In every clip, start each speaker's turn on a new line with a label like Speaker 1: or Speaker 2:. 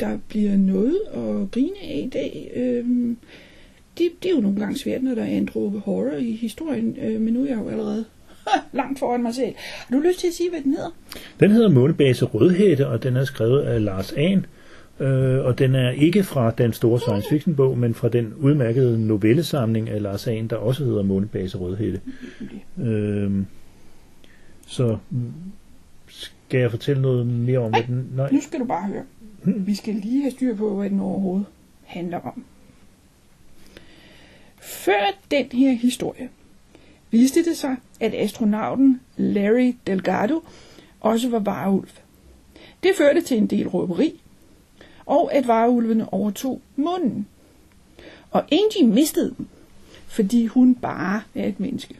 Speaker 1: Der bliver noget at grine af i dag. Øhm, det, det er jo nogle gange svært, når der er en dråbe horror i historien, øh, men nu er jeg jo allerede langt foran mig selv. Har du lyst til at sige, hvad den hedder?
Speaker 2: Den hedder Månebase Rødhætte, og den er skrevet af Lars Ahn. Øh, og den er ikke fra den store science fiction bog, men fra den udmærkede novellesamling af Lars Ahn, der også hedder Månebase Rødhætte. Øh, så mm, skal jeg fortælle noget mere om, hvad den... Nej.
Speaker 1: Nu skal du bare høre. Hmm, vi skal lige have styr på, hvad den overhovedet handler om. Før den her historie viste det sig, at astronauten Larry Delgado også var vareulv. Det førte til en del råberi, og at vareulvene overtog munden. Og Angie mistede dem, fordi hun bare er et menneske.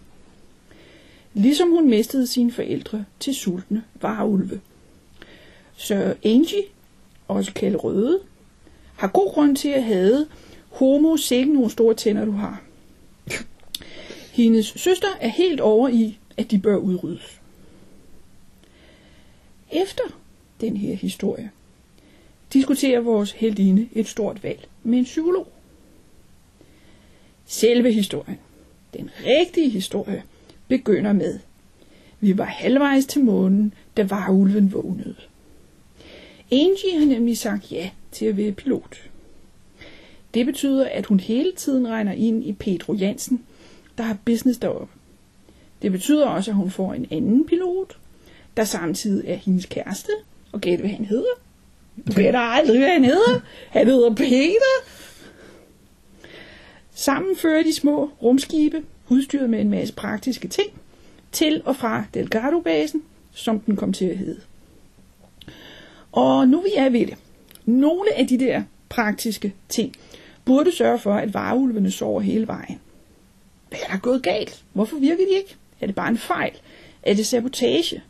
Speaker 1: Ligesom hun mistede sine forældre til sultne varulve. Så Angie, også kaldet Røde, har god grund til at have homo sikke nogle store tænder, du har. Hendes søster er helt over i, at de bør udryddes. Efter den her historie, diskuterer vores heldine et stort valg med en psykolog. Selve historien, den rigtige historie, begynder med. Vi var halvvejs til månen, da varulven vågnede. Angie har nemlig sagt ja til at være pilot. Det betyder, at hun hele tiden regner ind i Pedro Jansen, der har business deroppe. Det betyder også, at hun får en anden pilot, der samtidig er hendes kæreste, og gæt hvad han hedder. Du gætter aldrig, hvad han hedder. Han hedder Peter. Sammen fører de små rumskibe, udstyret med en masse praktiske ting, til og fra Delgado-basen, som den kom til at hedde. Og nu vi er ved det. Nogle af de der praktiske ting burde sørge for, at varulvene sover hele vejen. Hvad er der gået galt? Hvorfor virker de ikke? Er det bare en fejl? Er det sabotage?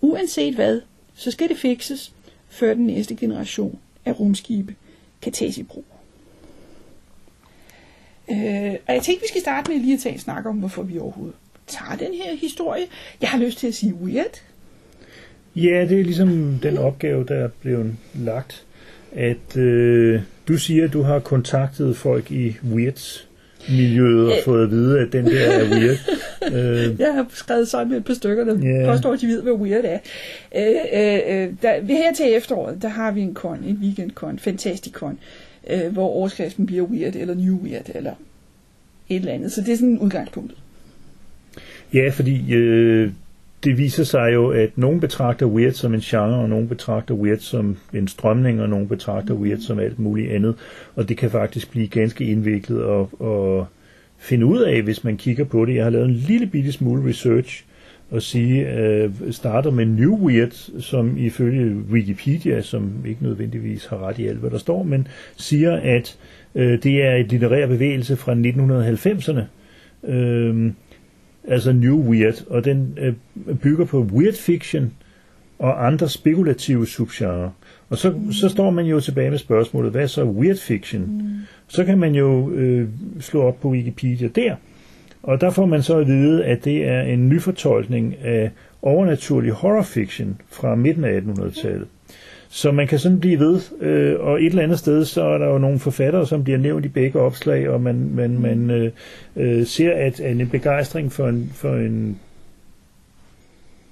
Speaker 1: Uanset hvad, så skal det fikses, før den næste generation af rumskibe kan tages i brug. Øh, og jeg tænkte, vi skal starte med lige at tage en snak om, hvorfor vi overhovedet tager den her historie. Jeg har lyst til at sige weird.
Speaker 2: Ja, det er ligesom den opgave, der er blevet lagt, at øh, du siger, at du har kontaktet folk i Weirds miljøet og
Speaker 1: Øh.
Speaker 2: fået at vide, at den der er weird. øh,
Speaker 1: Jeg har skrevet sådan et par stykker, der yeah. påstår, at de ved, hvad weird er. Øh, øh, øh, der, her til efteråret, der har vi en con, en weekendcon, Fantasticon, øh, hvor overskriften bliver weird, eller new weird, eller et eller andet. Så det er sådan udgangspunktet.
Speaker 2: Ja, fordi øh, det viser sig jo, at nogen betragter weird som en genre, og nogen betragter weird som en strømning, og nogen betragter weird som alt muligt andet. Og det kan faktisk blive ganske indviklet at, at finde ud af, hvis man kigger på det. Jeg har lavet en lille bitte smule research og sige, øh, starter med New Weird, som ifølge Wikipedia, som ikke nødvendigvis har ret i alt, hvad der står, men siger, at øh, det er et litterær bevægelse fra 1990'erne. Øh, altså New Weird, og den øh, bygger på weird fiction og andre spekulative subgenre. Og så, så står man jo tilbage med spørgsmålet, hvad er så weird fiction? Mm. Så kan man jo øh, slå op på Wikipedia der, og der får man så at vide, at det er en nyfortolkning af overnaturlig horror fiction fra midten af 1800-tallet. Så man kan sådan blive ved, øh, og et eller andet sted, så er der jo nogle forfattere, som bliver nævnt i begge opslag, og man, man, man øh, øh, ser, at, at en begejstring for en, for en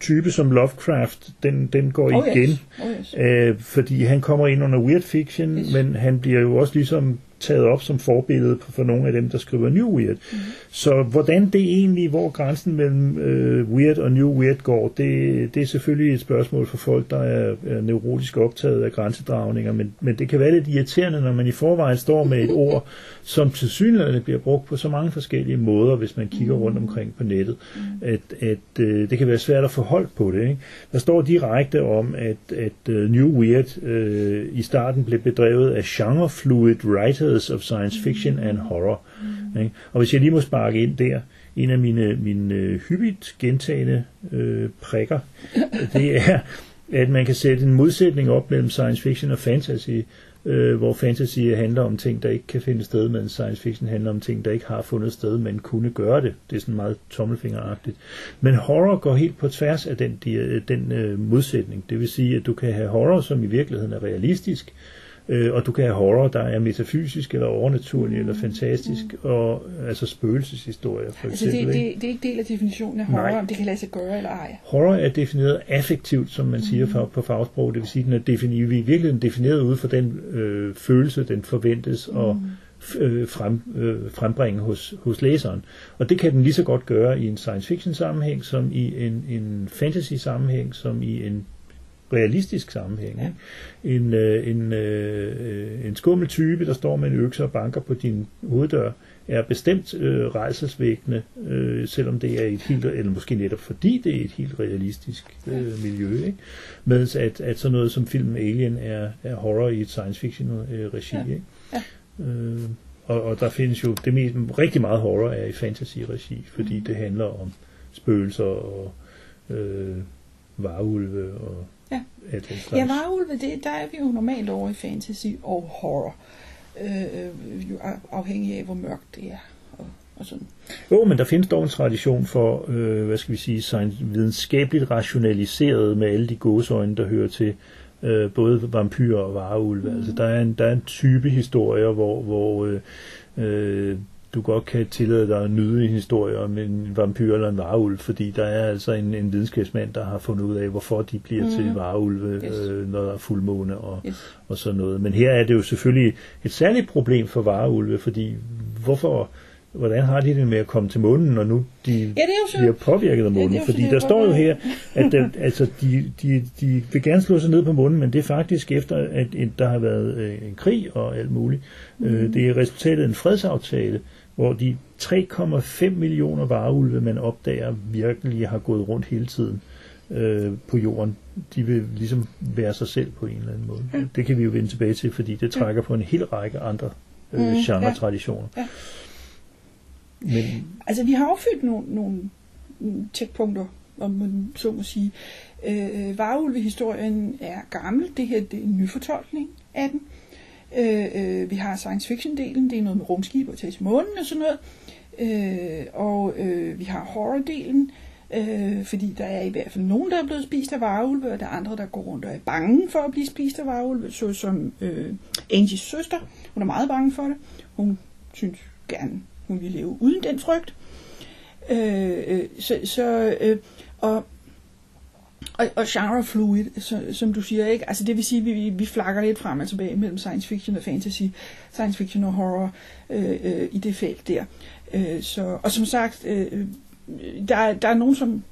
Speaker 2: type som Lovecraft, den, den går
Speaker 1: Oh, yes.
Speaker 2: igen.
Speaker 1: Oh, yes.
Speaker 2: Øh, fordi han kommer ind under weird fiction,
Speaker 1: Yes.
Speaker 2: men han bliver jo også ligesom taget op som forbillede for nogle af dem, der skriver New Weird. Mm. Så hvordan det egentlig, hvor grænsen mellem øh, Weird og New Weird går, det, det er selvfølgelig et spørgsmål for folk, der er, er neurotisk optaget af grænsedragninger, men, men det kan være lidt irriterende, når man i forvejen står med et ord, som til synligheden bliver brugt på så mange forskellige måder, hvis man kigger rundt omkring på nettet, at, at øh, det kan være svært at få hold på det. Ikke? Der står direkte om, at, at uh, New Weird øh, i starten blev bedrevet af genre-fluid writers of science fiction and horror. Ikke? Og hvis jeg lige må sparke ind der, en af mine, mine øh, hyppigt gentagende øh, prikker, det er, at man kan sætte en modsætning op mellem science fiction og fantasy, øh, hvor fantasy handler om ting, der ikke kan finde sted, mens science fiction handler om ting, der ikke har fundet sted, men kunne gøre det. Det er sådan meget tommelfingeragtigt. Men horror går helt på tværs af den, de, den øh, modsætning. Det vil sige, at du kan have horror, som i virkeligheden er realistisk, øh, og du kan have horror, der er metafysisk, eller overnaturlig, eller fantastisk, og altså spøgelseshistorier, for
Speaker 1: Altså
Speaker 2: eksempel.
Speaker 1: det, det, det er ikke del af definitionen af horror,
Speaker 2: Nej.
Speaker 1: om det kan lade sig gøre eller ej.
Speaker 2: Horror er defineret affektivt, som man siger for, på fagsprog. Det vil sige, at den er defineret, vi er virkelig defineret ud fra den øh, følelse, den forventes at øh, frem, øh, frembringe hos, hos læseren. Og det kan den lige så godt gøre i en science fiction sammenhæng, som i en, en fantasy sammenhæng, som i en realistisk sammenhæng. Ikke? En, øh, en, øh, en skummel type, der står med en økse og banker på din hoveddør, er bestemt øh, rejselsvækkende, øh, selvom det er et helt, eller måske netop fordi det er et helt realistisk øh, miljø. Ikke? Mens at, at sådan noget som filmen Alien er, er horror i et science fiction øh, regi.
Speaker 1: Ja.
Speaker 2: Ikke?
Speaker 1: Ja.
Speaker 2: Øh, og, og der findes jo, det mest, rigtig meget horror er i fantasy-regi, fordi
Speaker 1: Mm.
Speaker 2: det handler om spøgelser og øh, varulve og
Speaker 1: Ja. Ja, varulve, det, der er vi jo normalt over i fantasy og horror. Øh, øh, jo af- afhængig af, hvor mørkt det er. Og, og sådan.
Speaker 2: Jo, men der findes dog en tradition for, øh, hvad skal vi sige, science, videnskabeligt rationaliseret med alle de gåseøjne, der hører til øh, både vampyrer og vareulve. Mm. Altså, der er en, der er en type historier, hvor, hvor øh, øh, du godt kan tillade dig at nyde en historie om en vampyr eller en vareulv, fordi der er altså en, en videnskabsmand, der har fundet ud af, hvorfor de bliver mm. til vareulve,
Speaker 1: Yes.
Speaker 2: øh, når der er fuldmåne og,
Speaker 1: Yes.
Speaker 2: og sådan noget. Men her er det jo selvfølgelig et særligt problem for vareulve, fordi hvorfor, hvordan har de det med at komme til månen, når nu de
Speaker 1: Ja, det er
Speaker 2: bliver påvirket af
Speaker 1: Ja,
Speaker 2: månen?
Speaker 1: jo
Speaker 2: fordi der står jo her, at der, altså, de, de, de vil gerne slå sig ned på månen, men det er faktisk efter, at der har været øh, en krig og alt muligt. Mm. Øh, det er resultatet af en fredsaftale, hvor de 3,5 millioner vareulve, man opdager, virkelig har gået rundt hele tiden øh, på jorden. De vil ligesom være sig selv på en eller anden måde.
Speaker 1: Ja.
Speaker 2: Det kan vi jo vende tilbage til, fordi det trækker på en hel række andre øh,
Speaker 1: Mm, ja.
Speaker 2: genre-traditioner.
Speaker 1: Ja.
Speaker 2: Men
Speaker 1: Altså, vi har opfyldt nogle, nogle checkpunkter, om man så må sige. Øh, Varulve-historien er gammel. Det her det er en nyfortolkning af den. Øh, øh, vi har science fiction-delen. Det er noget med rumskib og tage til månen og sådan noget. Øh, og øh, vi har horror-delen. Øh, fordi der er i hvert fald nogen, der er blevet spist af varulve, og der er andre, der går rundt og er bange for at blive spist af varulve, såsom øh, Angies søster. Hun er meget bange for det. Hun synes gerne, hun vil leve uden den frygt. Øh, øh, så, så øh, og, og, og genre fluid, så, som du siger, ikke? Altså det vil sige, at vi, vi flakker lidt frem og tilbage mellem science fiction og fantasy, science fiction og horror øh, øh, i det felt der. Øh, så, og som sagt, øh, der, er- der er nogen, som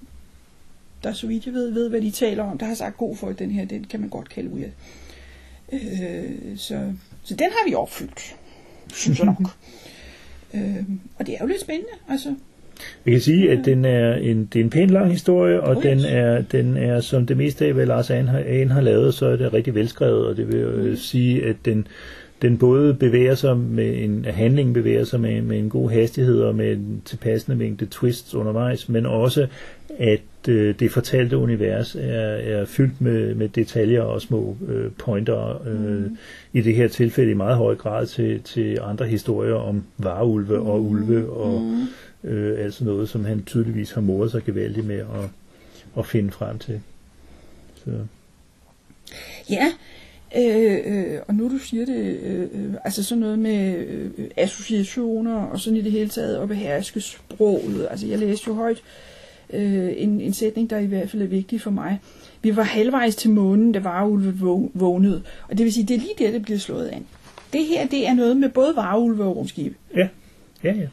Speaker 1: der så vidt jeg ved, ved, hvad de taler om, der har sagt god for, at den her, den kan man godt kalde weird. Øh, så, så den har vi opfyldt, synes jeg nok. øh, og det er jo lidt spændende, altså.
Speaker 2: Jeg kan sige, at den er en, det er en pænt lang historie, og den er, den er, som det meste af, hvad Lars Ane har, Ane har lavet, så er det rigtig velskrevet, og det vil øh, sige, at den, den både bevæger sig med en at handlingen bevæger sig med, med en god hastighed og med en tilpassende mængde twists undervejs, men også at øh, det fortalte univers er, er fyldt med, med detaljer og små øh, pointer, øh, mm. i det her tilfælde i meget høj grad til, til andre historier om varulve og ulve og
Speaker 1: Mm.
Speaker 2: Øh, altså noget, som han tydeligvis har moret sig gevaldigt med at, at finde frem til. Så.
Speaker 1: Ja, øh, øh, og nu du siger det, øh, øh, altså sådan noget med øh, associationer og sådan i det hele taget at beherske sproget. Altså jeg læste jo højt øh, en, en sætning, der i hvert fald er vigtig for mig. Vi var halvvejs til månen, da varulven vå- vågnede. Og det vil sige, det er lige der, det bliver slået an. Det her, det er noget med både vareulve og rumskibe.
Speaker 2: Ja, ja, ja.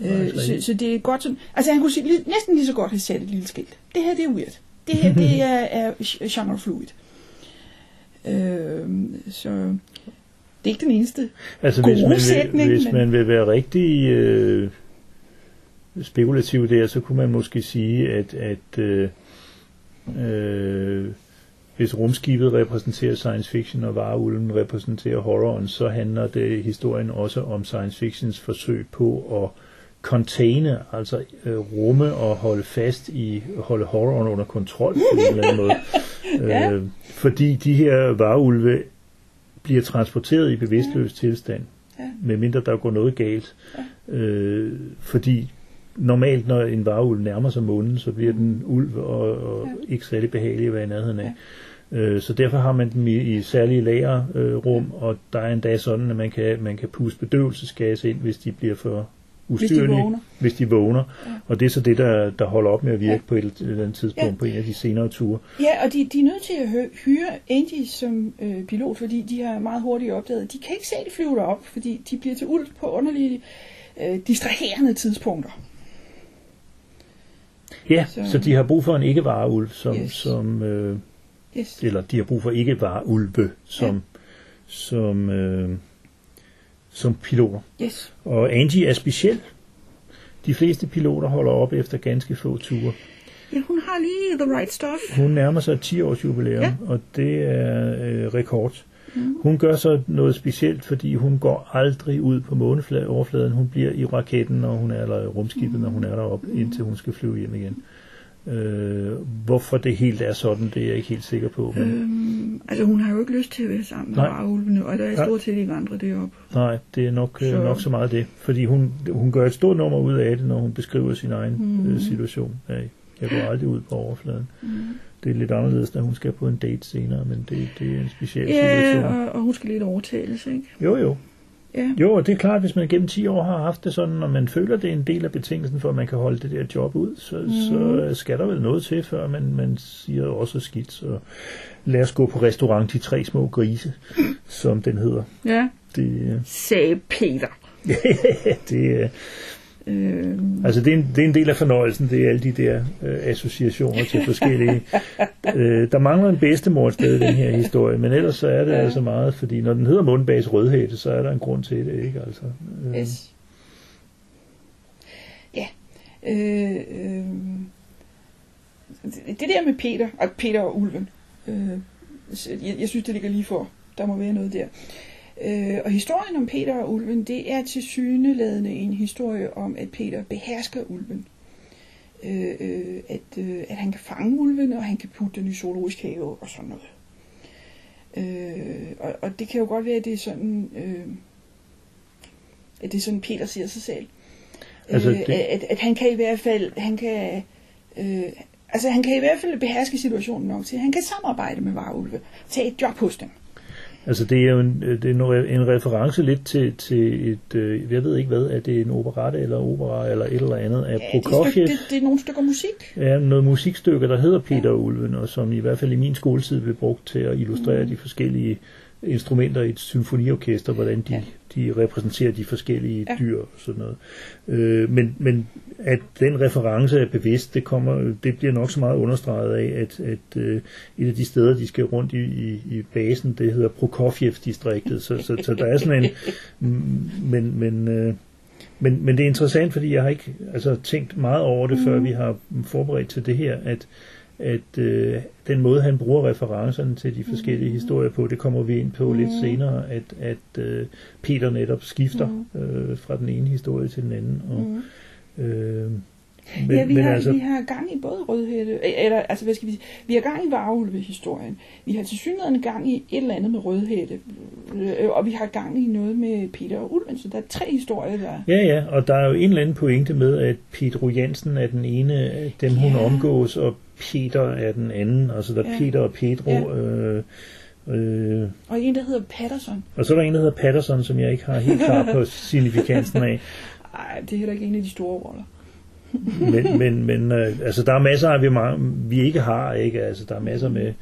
Speaker 1: Øh, så, så det er godt sådan, altså han kunne sige, næsten lige så godt have sat et lille skilt. Det her, det er weird. Det her, det er, er genrefluid. Øh, så det er ikke den eneste.
Speaker 2: Altså
Speaker 1: gode
Speaker 2: hvis man, vil,
Speaker 1: sætning,
Speaker 2: hvis
Speaker 1: men-
Speaker 2: man vil være rigtig øh, spekulativ der, så kunne man måske sige, at, at øh, øh, hvis rumskibet repræsenterer science fiction, og vareulven repræsenterer horroren, så handler det historien også om science fictions forsøg på at containe, altså øh, rumme og holde fast i, holde horroren under kontrol på en eller anden måde.
Speaker 1: Ja.
Speaker 2: øh, fordi de her vareulve bliver transporteret i bevidstløs tilstand,
Speaker 1: Ja.
Speaker 2: medmindre der går noget galt. Øh, fordi normalt, når en varulv nærmer sig månen, så bliver den ulv og, og
Speaker 1: Ja.
Speaker 2: ikke særlig behagelig at være i nærheden af. Øh, så derfor har man dem i, i særlige lagerrum, øh, rum, og der er endda sådan, at man kan, man kan puste bedøvelsesgas ind, hvis de bliver for
Speaker 1: Hvis de vågner.
Speaker 2: hvis de vågner.
Speaker 1: Ja.
Speaker 2: Og det er så det, der, der holder op med at virke
Speaker 1: Ja.
Speaker 2: på et, eller andet tidspunkt
Speaker 1: Ja.
Speaker 2: på en af de senere ture.
Speaker 1: Ja, og de, de er nødt til at hyre Andy som øh, pilot, fordi de har meget hurtigt opdaget, de kan ikke se, at de flyver derop, fordi de bliver til ulv på underlige, øh, distraherende tidspunkter.
Speaker 2: Ja,
Speaker 1: Så-
Speaker 2: så, de har brug for en ikke-vareulv, som,
Speaker 1: Yes.
Speaker 2: som øh,
Speaker 1: Yes.
Speaker 2: eller de har brug for ikke bare ulve som, ja. som, øh, som piloter.
Speaker 1: Yes.
Speaker 2: Og Angie er speciel. De fleste piloter holder op efter ganske få ture.
Speaker 1: Ja, hun har lige the right stuff.
Speaker 2: Hun nærmer sig 10 års jubilæum,
Speaker 1: Ja.
Speaker 2: og det er øh, rekord. Mm. Hun gør så noget specielt, fordi hun går aldrig ud på måneoverfladen. Hun bliver i raketten, når hun er eller rumskibet, når hun er deroppe, indtil hun skal flyve hjem igen. Øh, hvorfor det helt er sådan, det er jeg ikke helt sikker på. Men
Speaker 1: Øhm, altså, hun har jo ikke lyst til at være sammen med varulvene, og der er stort set ikke andre deroppe.
Speaker 2: Nej, det er nok,
Speaker 1: Så-
Speaker 2: så... nok så meget det. Fordi hun, hun gør et stort nummer ud af det, når hun beskriver sin egen
Speaker 1: Mhm.
Speaker 2: mm. øh, situation. Af, jeg går aldrig ud på overfladen.
Speaker 1: Mm.
Speaker 2: Det er lidt anderledes, når hun skal på en date senere, men det, det er en speciel
Speaker 1: Ja,
Speaker 2: situation.
Speaker 1: og, og hun skal lidt overtales, ikke?
Speaker 2: Jo, jo.
Speaker 1: Ja.
Speaker 2: Jo, og det er klart, hvis man gennem 10 år har haft det sådan, og man føler, det er en del af betingelsen for, at man kan holde det der job ud, så, mm. så skal der vel noget til, før man, man siger også skidt. Så lad os gå på restaurant De Tre Små Grise, som den hedder.
Speaker 1: Ja,
Speaker 2: Det,
Speaker 1: sagde Peter.
Speaker 2: det,
Speaker 1: Øhm,
Speaker 2: Altså det er, en, det er en del af fornøjelsen, det er alle de der øh, associationer til forskellige. øh, der mangler en bedstemor et sted i den her historie, men ellers så er det
Speaker 1: Ja.
Speaker 2: altså meget, fordi når den hedder mundbags rødhætte, så er der en grund til det, ikke? Altså, øh,
Speaker 1: yes. Ja. Øh, øh, det der med Peter, og Peter og ulven, øh, jeg, jeg synes, det ligger lige for. Der må være noget der. Øh, og historien om Peter og ulven, det er til syneladende en historie om, at Peter behersker ulven. Øh, øh, at, øh, at han kan fange ulven, og han kan putte den i zoologisk have og sådan noget. Øh, og, og det kan jo godt være, at det er sådan, øh, at det er sådan Peter siger sig selv.
Speaker 2: Altså,
Speaker 1: øh,
Speaker 2: det-
Speaker 1: at, at han kan i hvert fald, han kan, øh, altså han kan i hvert fald beherske situationen nok til, at han kan samarbejde med varulve, tage et job hos dem.
Speaker 2: Altså det er jo en, øh, det er en, re- en reference lidt til, til et, øh, jeg ved ikke hvad, er det en operette eller opera eller et eller andet af
Speaker 1: Ja, er
Speaker 2: Prokofjev?
Speaker 1: det, det er nogle stykker musik.
Speaker 2: Ja, noget musikstykke, der hedder Peter og Ulven, og som i hvert fald i min skoletid blev brugt til at illustrere mm. de forskellige instrumenter i et symfoniorkester, hvordan de,
Speaker 1: Ja.
Speaker 2: de repræsenterer de forskellige
Speaker 1: Ja.
Speaker 2: dyr og sådan noget. Øh, men, men at den reference er bevidst, det, kommer, det bliver nok så meget understreget af, at, at øh, et af de steder, de skal rundt i, i, i basen, det hedder Prokofjev-distriktet, så, så, så der er sådan en... Men, men, øh, men, men det er interessant, fordi jeg har ikke altså, tænkt meget over det, mm. før vi har forberedt til det her, at, at øh, den måde, han bruger referencerne til de forskellige mm. historier på, det kommer vi ind på mm. lidt senere, at, at øh, Peter netop skifter mm. øh, fra den ene historie til den anden. Og,
Speaker 1: Mm.
Speaker 2: øh, men,
Speaker 1: ja, vi,
Speaker 2: men
Speaker 1: har,
Speaker 2: altså,
Speaker 1: vi har gang i både rødhætte, øh, eller altså hvad skal vi sige, vi har gang i varulve-historien. Vi har til synligheden gang i et eller andet med rødhætte, øh, og vi har gang i noget med Peter og Ulven, så der er tre historier, der
Speaker 2: Ja, ja, og der er jo en eller anden pointe med, at Pedro Jensen er den ene af dem, hun
Speaker 1: Ja.
Speaker 2: omgås, og Peter er den anden. Altså der er
Speaker 1: Ja.
Speaker 2: Peter og Pedro.
Speaker 1: Ja.
Speaker 2: Øh, øh,
Speaker 1: og en, der hedder Patterson.
Speaker 2: og så er der en, der hedder Patterson, som jeg ikke har helt klar på signifikansen af.
Speaker 1: Ej, det er heller ikke en af de store roller.
Speaker 2: Men, men, men øh, altså, der er masser af, vi, mange, vi ikke har. ikke Altså, der er masser med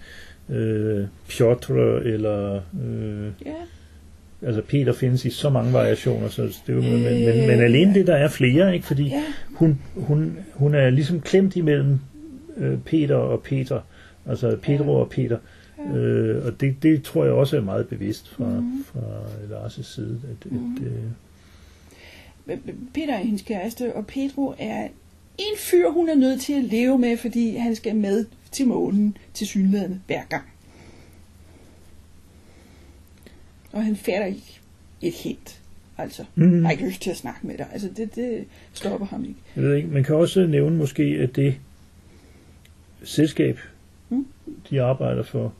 Speaker 2: øh, Piotr eller... Øh,
Speaker 1: Ja,
Speaker 2: altså Peter findes i så mange variationer, så det er jo, men, men,
Speaker 1: Øh,
Speaker 2: men alene det, der er flere, ikke? fordi
Speaker 1: Ja.
Speaker 2: hun, hun, hun er ligesom klemt imellem øh, Peter og Peter, altså Pedro og Peter, øh, og det, det tror jeg også er meget bevidst fra,
Speaker 1: Mhm.
Speaker 2: fra Lars' side, at, at øh,
Speaker 1: Peter er hendes kæreste, og Pedro er en fyr, hun er nødt til at leve med, fordi han skal med til månen til synligheden hver gang. Og han fatter ikke et hint. Altså,
Speaker 2: Mhm.
Speaker 1: mm. jeg har ikke lyst til at snakke med dig. Altså, det, det stopper ham ikke.
Speaker 2: Jeg ved ikke, man kan også nævne måske, at det selskab,
Speaker 1: Mm.
Speaker 2: de arbejder for,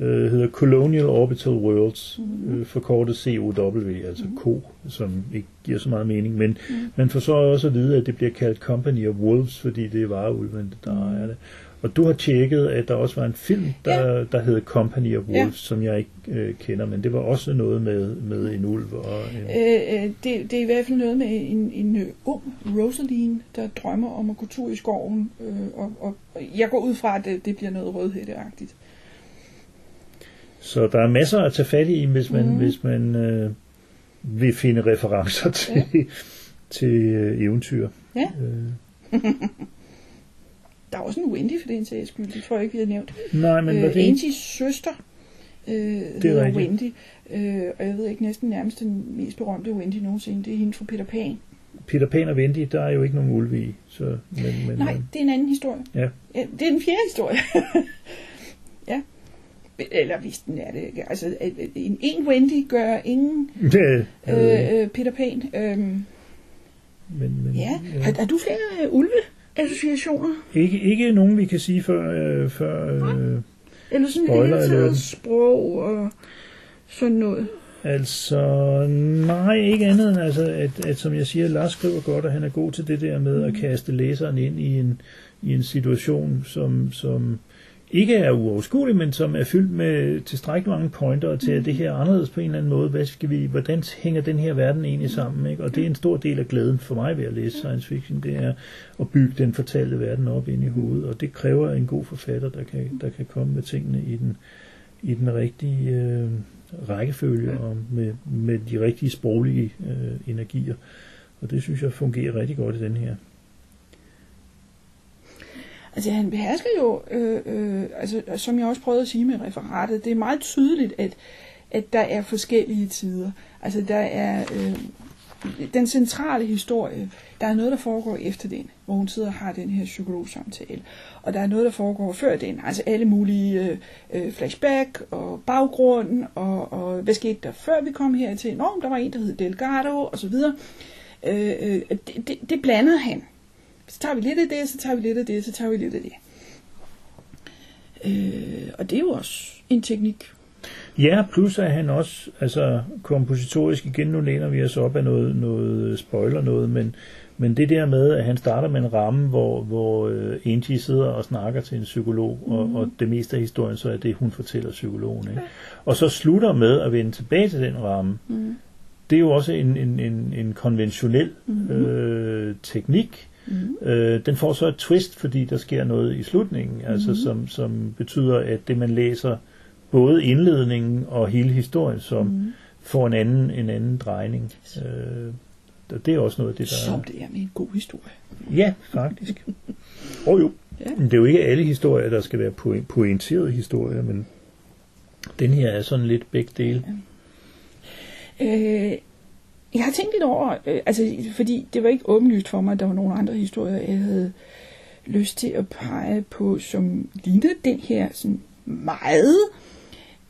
Speaker 2: øh, hedder Colonial Orbital Worlds,
Speaker 1: Mhm.
Speaker 2: øh, forkortet COW, altså CO, som ikke giver så meget mening, men
Speaker 1: Mm.
Speaker 2: man får så også at vide, at det bliver kaldt Company of Wolves, fordi det er vareulven, der
Speaker 1: Mm.
Speaker 2: ejer det. Og du har tjekket, at der også var en film, der, der hed Company of
Speaker 1: Ja.
Speaker 2: Wolves, som jeg ikke øh, kender, men det var også noget med, med en ulv og en...
Speaker 1: Øh, øh, det, det er i hvert fald noget med en, en øh, ung Rosaline, der drømmer om at gå tur i skoven. Øh, og, og jeg går ud fra, at det, det bliver noget rødhætteagtigt.
Speaker 2: Så der er masser at tage fat i, hvis man, mm. hvis man øh, vil finde referencer til, ja. til øh, eventyr.
Speaker 1: Ja.
Speaker 2: Øh,
Speaker 1: Der er også en Wendy for den sags skyld, det tror jeg ikke, vi har nævnt.
Speaker 2: nej, men
Speaker 1: Øh,
Speaker 2: det?
Speaker 1: Angies søster øh, hedder
Speaker 2: rigtigt.
Speaker 1: Wendy, øh, og jeg ved ikke næsten nærmest den mest berømte Wendy nogensinde, det er hende fra Peter Pan.
Speaker 2: Peter Pan og Wendy, der er jo ikke nogen ulve i. Så, men, men,
Speaker 1: Nej, det er en anden historie.
Speaker 2: Ja.
Speaker 1: ja det er den fjerde historie. ja. Eller hvis den er det. Altså, øh, en, en Wendy gør ingen
Speaker 2: det, øh,
Speaker 1: øh, øh, Peter Pan. Øh,
Speaker 2: men, men,
Speaker 1: ja. Har, har du flere øh, ulve-associationer?
Speaker 2: Ikke, ikke nogen, vi kan sige før... Øh, før øh,
Speaker 1: Eller sådan
Speaker 2: Spoiler
Speaker 1: et hele taget sprog og sådan noget?
Speaker 2: altså, nej, ikke andet end, altså, at, at, som jeg siger, Lars skriver godt, at han er god til det der med at kaste læseren ind i en, i en situation, som, som ikke er uoverskuelig, men som er fyldt med tilstrækkeligt mange pointer til, at det her er anderledes på en eller anden måde. Hvad skal vi, hvordan hænger den her verden egentlig sammen? Ikke? Og det er en stor del af glæden for mig ved at læse science fiction, det er at bygge den fortalte verden op ind i hovedet, og det kræver en god forfatter, der kan, der kan komme med tingene i den, i den rigtige øh, rækkefølge og med, med de rigtige sproglige øh, energier. Og det synes jeg fungerer rigtig godt i den her.
Speaker 1: Altså han behersker jo, øh, øh, altså, som jeg også prøvede at sige med referatet, det er meget tydeligt, at, at der er forskellige tider. Altså der er øh, den centrale historie, der er noget, der foregår efter den, hvor hun sidder og har den her psykologsamtale. Og der er noget, der foregår før den, altså alle mulige øh, øh flashback og baggrund, og, og hvad skete der før vi kom hertil? Nå, der var en, der hed Delgado, og så videre. Øh, øh, det, det, det blandede han. Så tager vi lidt af det, så tager vi lidt af det, så tager vi lidt af det. Øh, og det er jo også en teknik.
Speaker 2: Ja, plus er han også altså kompositorisk igen, nu læner vi os op af noget, noget spoiler noget, men, men det der med, at han starter med en ramme, hvor, hvor uh, Angie sidder og snakker til en psykolog, mm. og, og det meste af historien så er det, hun fortæller psykologen. Ikke? Og så slutter med at vende tilbage til den ramme.
Speaker 1: Mm.
Speaker 2: Det er jo også en, en, en, en konventionel
Speaker 1: Mhm.
Speaker 2: øh, teknik.
Speaker 1: Mm.
Speaker 2: Øh, den får så et twist, fordi der sker noget i slutningen, mm. altså
Speaker 1: Mhm.
Speaker 2: som, som betyder, at det man læser, både indledningen og hele historien, som
Speaker 1: Mm.
Speaker 2: får en anden, en anden drejning. Øh, og det er også noget af det, der
Speaker 1: Som det er med en god historie.
Speaker 2: Ja, faktisk. Og jo,
Speaker 1: Ja.
Speaker 2: men det er jo ikke alle historier, der skal være poin- pointerede historier, men den her er sådan lidt begge dele.
Speaker 1: Øh, jeg har tænkt lidt over, øh, altså fordi det var ikke åbenlyst for mig, at der var nogle andre historier, jeg havde lyst til at pege på, som lignede den her sådan meget.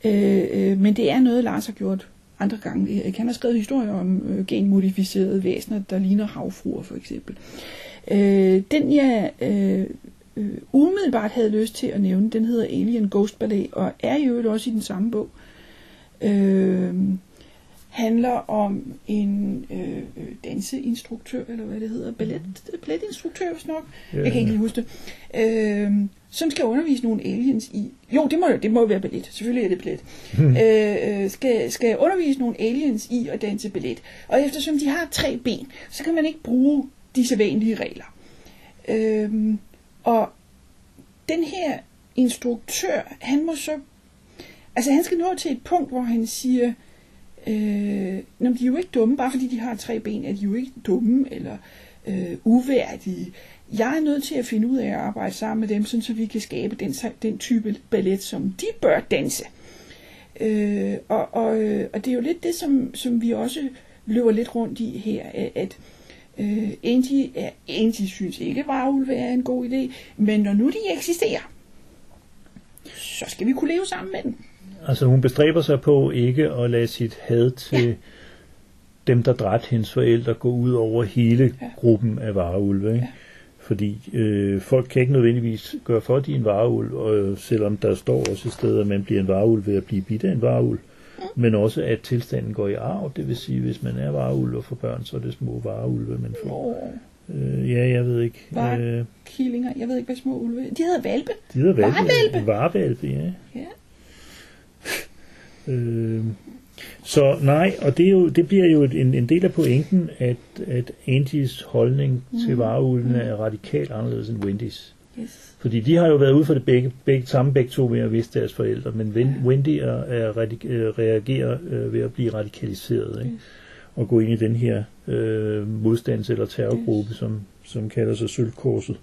Speaker 1: Øh, øh, men det er noget, Lars har gjort andre gange. Øh, han kan skrevet historier om øh, genmodificerede væsener, der ligner havfruer for eksempel. Øh, den jeg øh, øh, umiddelbart havde lyst til at nævne, den hedder Alien Ghost Ballet, og er i øvrigt også i den samme bog. Øh, handler om en øh, øh, danseinstruktør, eller hvad det hedder, ballet, balletinstruktør, hvis nok.
Speaker 2: Ja.
Speaker 1: Jeg kan ikke lige huske det. Øh, som skal undervise nogle aliens i... Jo, det må, det må være ballet. Selvfølgelig er det ballet.
Speaker 2: Hmm.
Speaker 1: øh, skal, skal undervise nogle aliens i at danse ballet. Og eftersom de har tre ben, så kan man ikke bruge de sædvanlige regler. Øh, og den her instruktør, han må så... Altså, han skal nå til et punkt, hvor han siger... Øh, når de er jo ikke dumme, bare fordi de har tre ben, er de jo ikke dumme eller øh, uværdige. Jeg er nødt til at finde ud af at arbejde sammen med dem, sådan, så vi kan skabe den, den type ballet, som de bør danse. Øh, og, og, øh, og det er jo lidt det, som, som vi også løber lidt rundt i her, at, øh, Angie, er, Angie synes ikke, varulve er en god idé, men når nu de eksisterer, så skal vi kunne leve sammen med dem.
Speaker 2: Altså hun bestræber sig på ikke at lade sit had til ja. dem, der dræbte hendes forældre, gå ud over hele ja. gruppen af vareulve. Ikke? Ja. Fordi øh, folk kan ikke nødvendigvis gøre for, at de er en vareulv, og selvom der står også et sted, at man bliver en vareulv ved at blive bidt af en vareulv. Mm. Men også, at tilstanden går i arv, det vil sige, hvis man er vareulv og får børn, så er det små vareulve, man får. Øh, ja, jeg ved ikke.
Speaker 1: Var øh, jeg ved ikke, hvad små ulve De hedder valpe.
Speaker 2: De hedder valpe.
Speaker 1: Varvalpe.
Speaker 2: Varvalpe, ja.
Speaker 1: Ja.
Speaker 2: Øh, så nej, og det, er jo, det bliver jo en, en del af pointen, at, at Angies holdning mm. til vareulvene mm. er radikalt anderledes end Wendys.
Speaker 1: Yes.
Speaker 2: Fordi de har jo været ude for det begge, begge, samme begge to ved at vise deres forældre, men ja. Wendy er, er radik, øh, reagerer øh, ved at blive radikaliseret. Ikke? Yes. Og gå ind i den her øh, modstands- eller terrorgruppe, yes. som, som kalder sig Sølvkorset.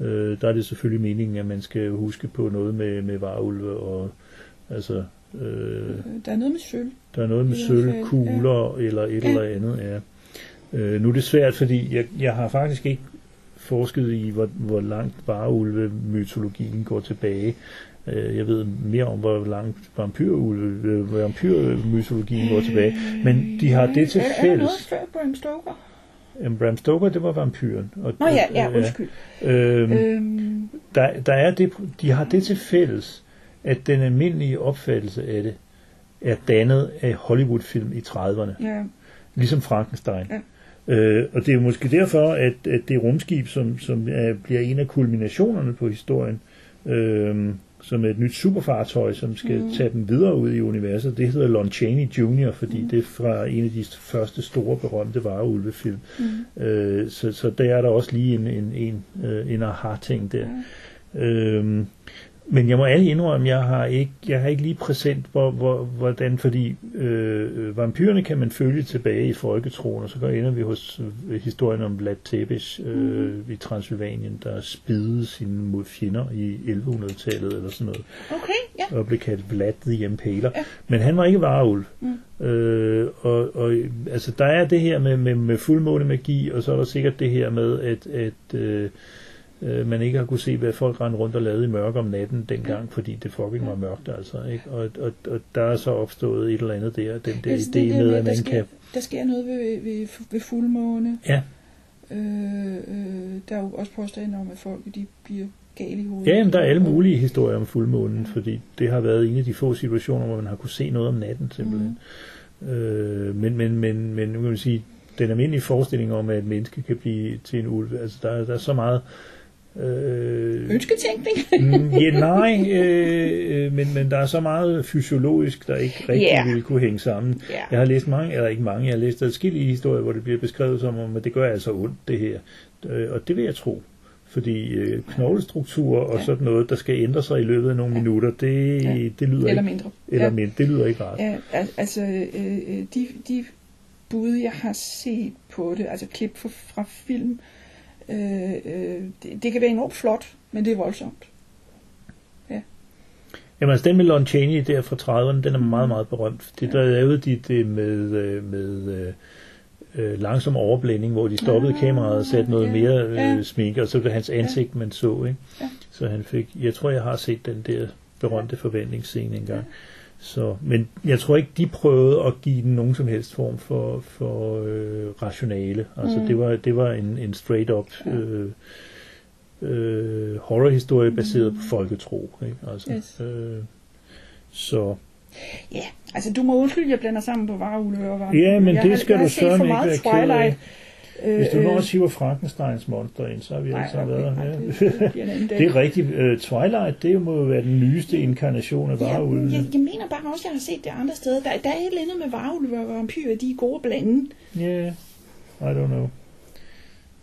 Speaker 2: Ja. Øh, der er det selvfølgelig meningen, at man skal huske på noget med, med varulve og altså
Speaker 1: Øh, der er noget med sølv.
Speaker 2: Der er noget med sølv, kugler ja. eller et ja. eller andet, ja. Øh, nu er det svært, fordi jeg, jeg har faktisk ikke forsket i, hvor, hvor langt vareulve-mytologien går tilbage. Øh, jeg ved mere om, hvor langt vampyrulve, vampyrmytologien går tilbage. Men de har det til fælles. Er der noget
Speaker 1: før Bram Stoker?
Speaker 2: Jamen, Bram Stoker, det var vampyren.
Speaker 1: Og, Nå ja, ja, undskyld.
Speaker 2: Øhm, øhm. Der, der er det, de har det til fælles, at den almindelige opfattelse af det er dannet af Hollywood-film i 30'erne.
Speaker 1: Ja.
Speaker 2: Ligesom Frankenstein.
Speaker 1: Ja.
Speaker 2: Øh, og det er måske derfor, at, at det rumskib, som, som er, bliver en af kulminationerne på historien, øh, som er et nyt superfartøj, som skal mm. tage dem videre ud i universet, det hedder Lon Chaney Jr., fordi mm. det er fra en af de første store berømte vareulvefilm. Mm. Øh, så, så der er der også lige en, en, en, øh, en aha-ting der. Mm. Øh, men jeg må alle indrømme, jeg har ikke, jeg har ikke lige præsent, hvor, hvor, hvordan, fordi øh, vampyrerne kan man følge tilbage i folketroen, og så går ender vi hos øh, historien om Vlad Tepes øh, mm. i Transylvanien, der spidede sine mod fjender i 1100-tallet eller sådan noget.
Speaker 1: Okay, ja.
Speaker 2: Og blev kaldt Vlad the Impaler. Ja. Men han var ikke vareulv. Mm. Øh, og, og altså, der er det her med, med, med fuldmåne magi, og så er der sikkert det her med, at, at øh, øh, man ikke har kunne se, hvad folk rendte rundt og lavede i mørke om natten dengang, fordi det fucking var mørkt altså. Ikke? Og, og, og der er så opstået et eller andet der, den der idé det med, at man
Speaker 1: sker,
Speaker 2: kan...
Speaker 1: Der sker noget ved, ved, ved fuldmåne.
Speaker 2: Ja.
Speaker 1: Øh, øh, der er jo også påstande om, at folk de bliver gale i hovedet.
Speaker 2: Ja, men der er alle mulige historier om fuldmånen, ja. fordi det har været en af de få situationer, hvor man har kunne se noget om natten simpelthen. Mm. Øh, men, men, men, men nu kan man sige, den almindelige forestilling om, at et menneske kan blive til en ulv, altså der, der er så meget
Speaker 1: Øh, Ønsketænkning?
Speaker 2: Mm, ja, nej, øh, øh, men, men der er så meget fysiologisk, der ikke rigtig yeah. vil kunne hænge sammen.
Speaker 1: Yeah.
Speaker 2: Jeg har læst mange, eller ikke mange, jeg har læst adskillige historier, hvor det bliver beskrevet som om, at det gør altså ondt, det her. Øh, og det vil jeg tro. Fordi øh, knoglestruktur og ja. sådan noget, der skal ændre sig i løbet af nogle ja. minutter, det, ja. det lyder
Speaker 1: eller
Speaker 2: ikke,
Speaker 1: mindre.
Speaker 2: Eller ja. mindre, det lyder ikke rart.
Speaker 1: Ja, altså, øh, øh, de, de bud, jeg har set på det, altså klip fra, fra film, Øh, øh, det, det kan være enormt flot, men det er voldsomt. Ja.
Speaker 2: Jamen altså den med Lon Chaney der fra 30'erne, den er meget, meget berømt. Det, der lavede de det med, øh, med øh, øh, langsom overblænding, hvor de stoppede ah, kameraet og satte noget ja, mere øh, ja. sminke, og så det hans ansigt, ja. man så. Ikke? Ja. Så han fik, jeg tror, jeg har set den der berømte forventningsscene engang. Ja. Så, men jeg tror ikke, de prøvede at give den nogen som helst form for, for øh, rationale. Altså mm. det var, det var en, en straight up øh, øh, horrorhistorie mm. baseret på folketro. Ikke? Altså, yes. øh, så
Speaker 1: Ja, altså du må undskylde, jeg blander sammen på varulve.
Speaker 2: Ja, men
Speaker 1: jeg
Speaker 2: det skal
Speaker 1: har,
Speaker 2: du sørge ikke
Speaker 1: være ked af.
Speaker 2: Hvis du nu øh, også hiver Frankensteins monster ind, så har vi altså været. Ja. Det, det er rigtigt. Uh, Twilight, det må jo være den nyeste inkarnation af varulven.
Speaker 1: Ja, jeg, jeg mener bare også, at jeg har set det andre steder. Der, der er et eller andet med varulve og vampyrer, de er gode blande.
Speaker 2: Ja, yeah, I don't know.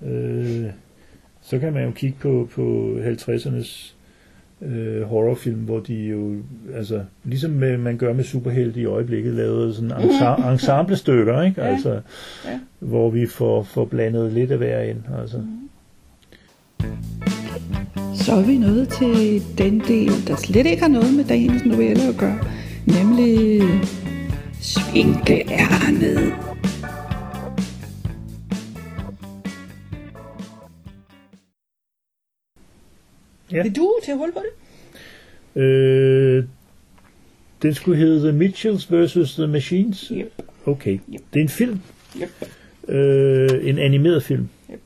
Speaker 2: Uh, så kan man jo kigge på, på 50'ernes øh, horrorfilm, hvor de jo, altså, ligesom med, man gør med superhelte i øjeblikket, lavede sådan ensa- ensemblestykker, ikke?
Speaker 1: Ja.
Speaker 2: Altså,
Speaker 1: Ja.
Speaker 2: hvor vi får, får blandet lidt af hver ind. Altså.
Speaker 1: Så er vi nået til den del, der slet ikke har noget med dagens novelle at gøre, nemlig svinkeærnet.
Speaker 2: Ja.
Speaker 1: Vil du til at holde på det?
Speaker 2: Øh, den skulle hedde The Mitchells vs. The Machines.
Speaker 1: Yep.
Speaker 2: Okay.
Speaker 1: Yep.
Speaker 2: Det er en film.
Speaker 1: Yep.
Speaker 2: Øh, en animeret film.
Speaker 1: Yep.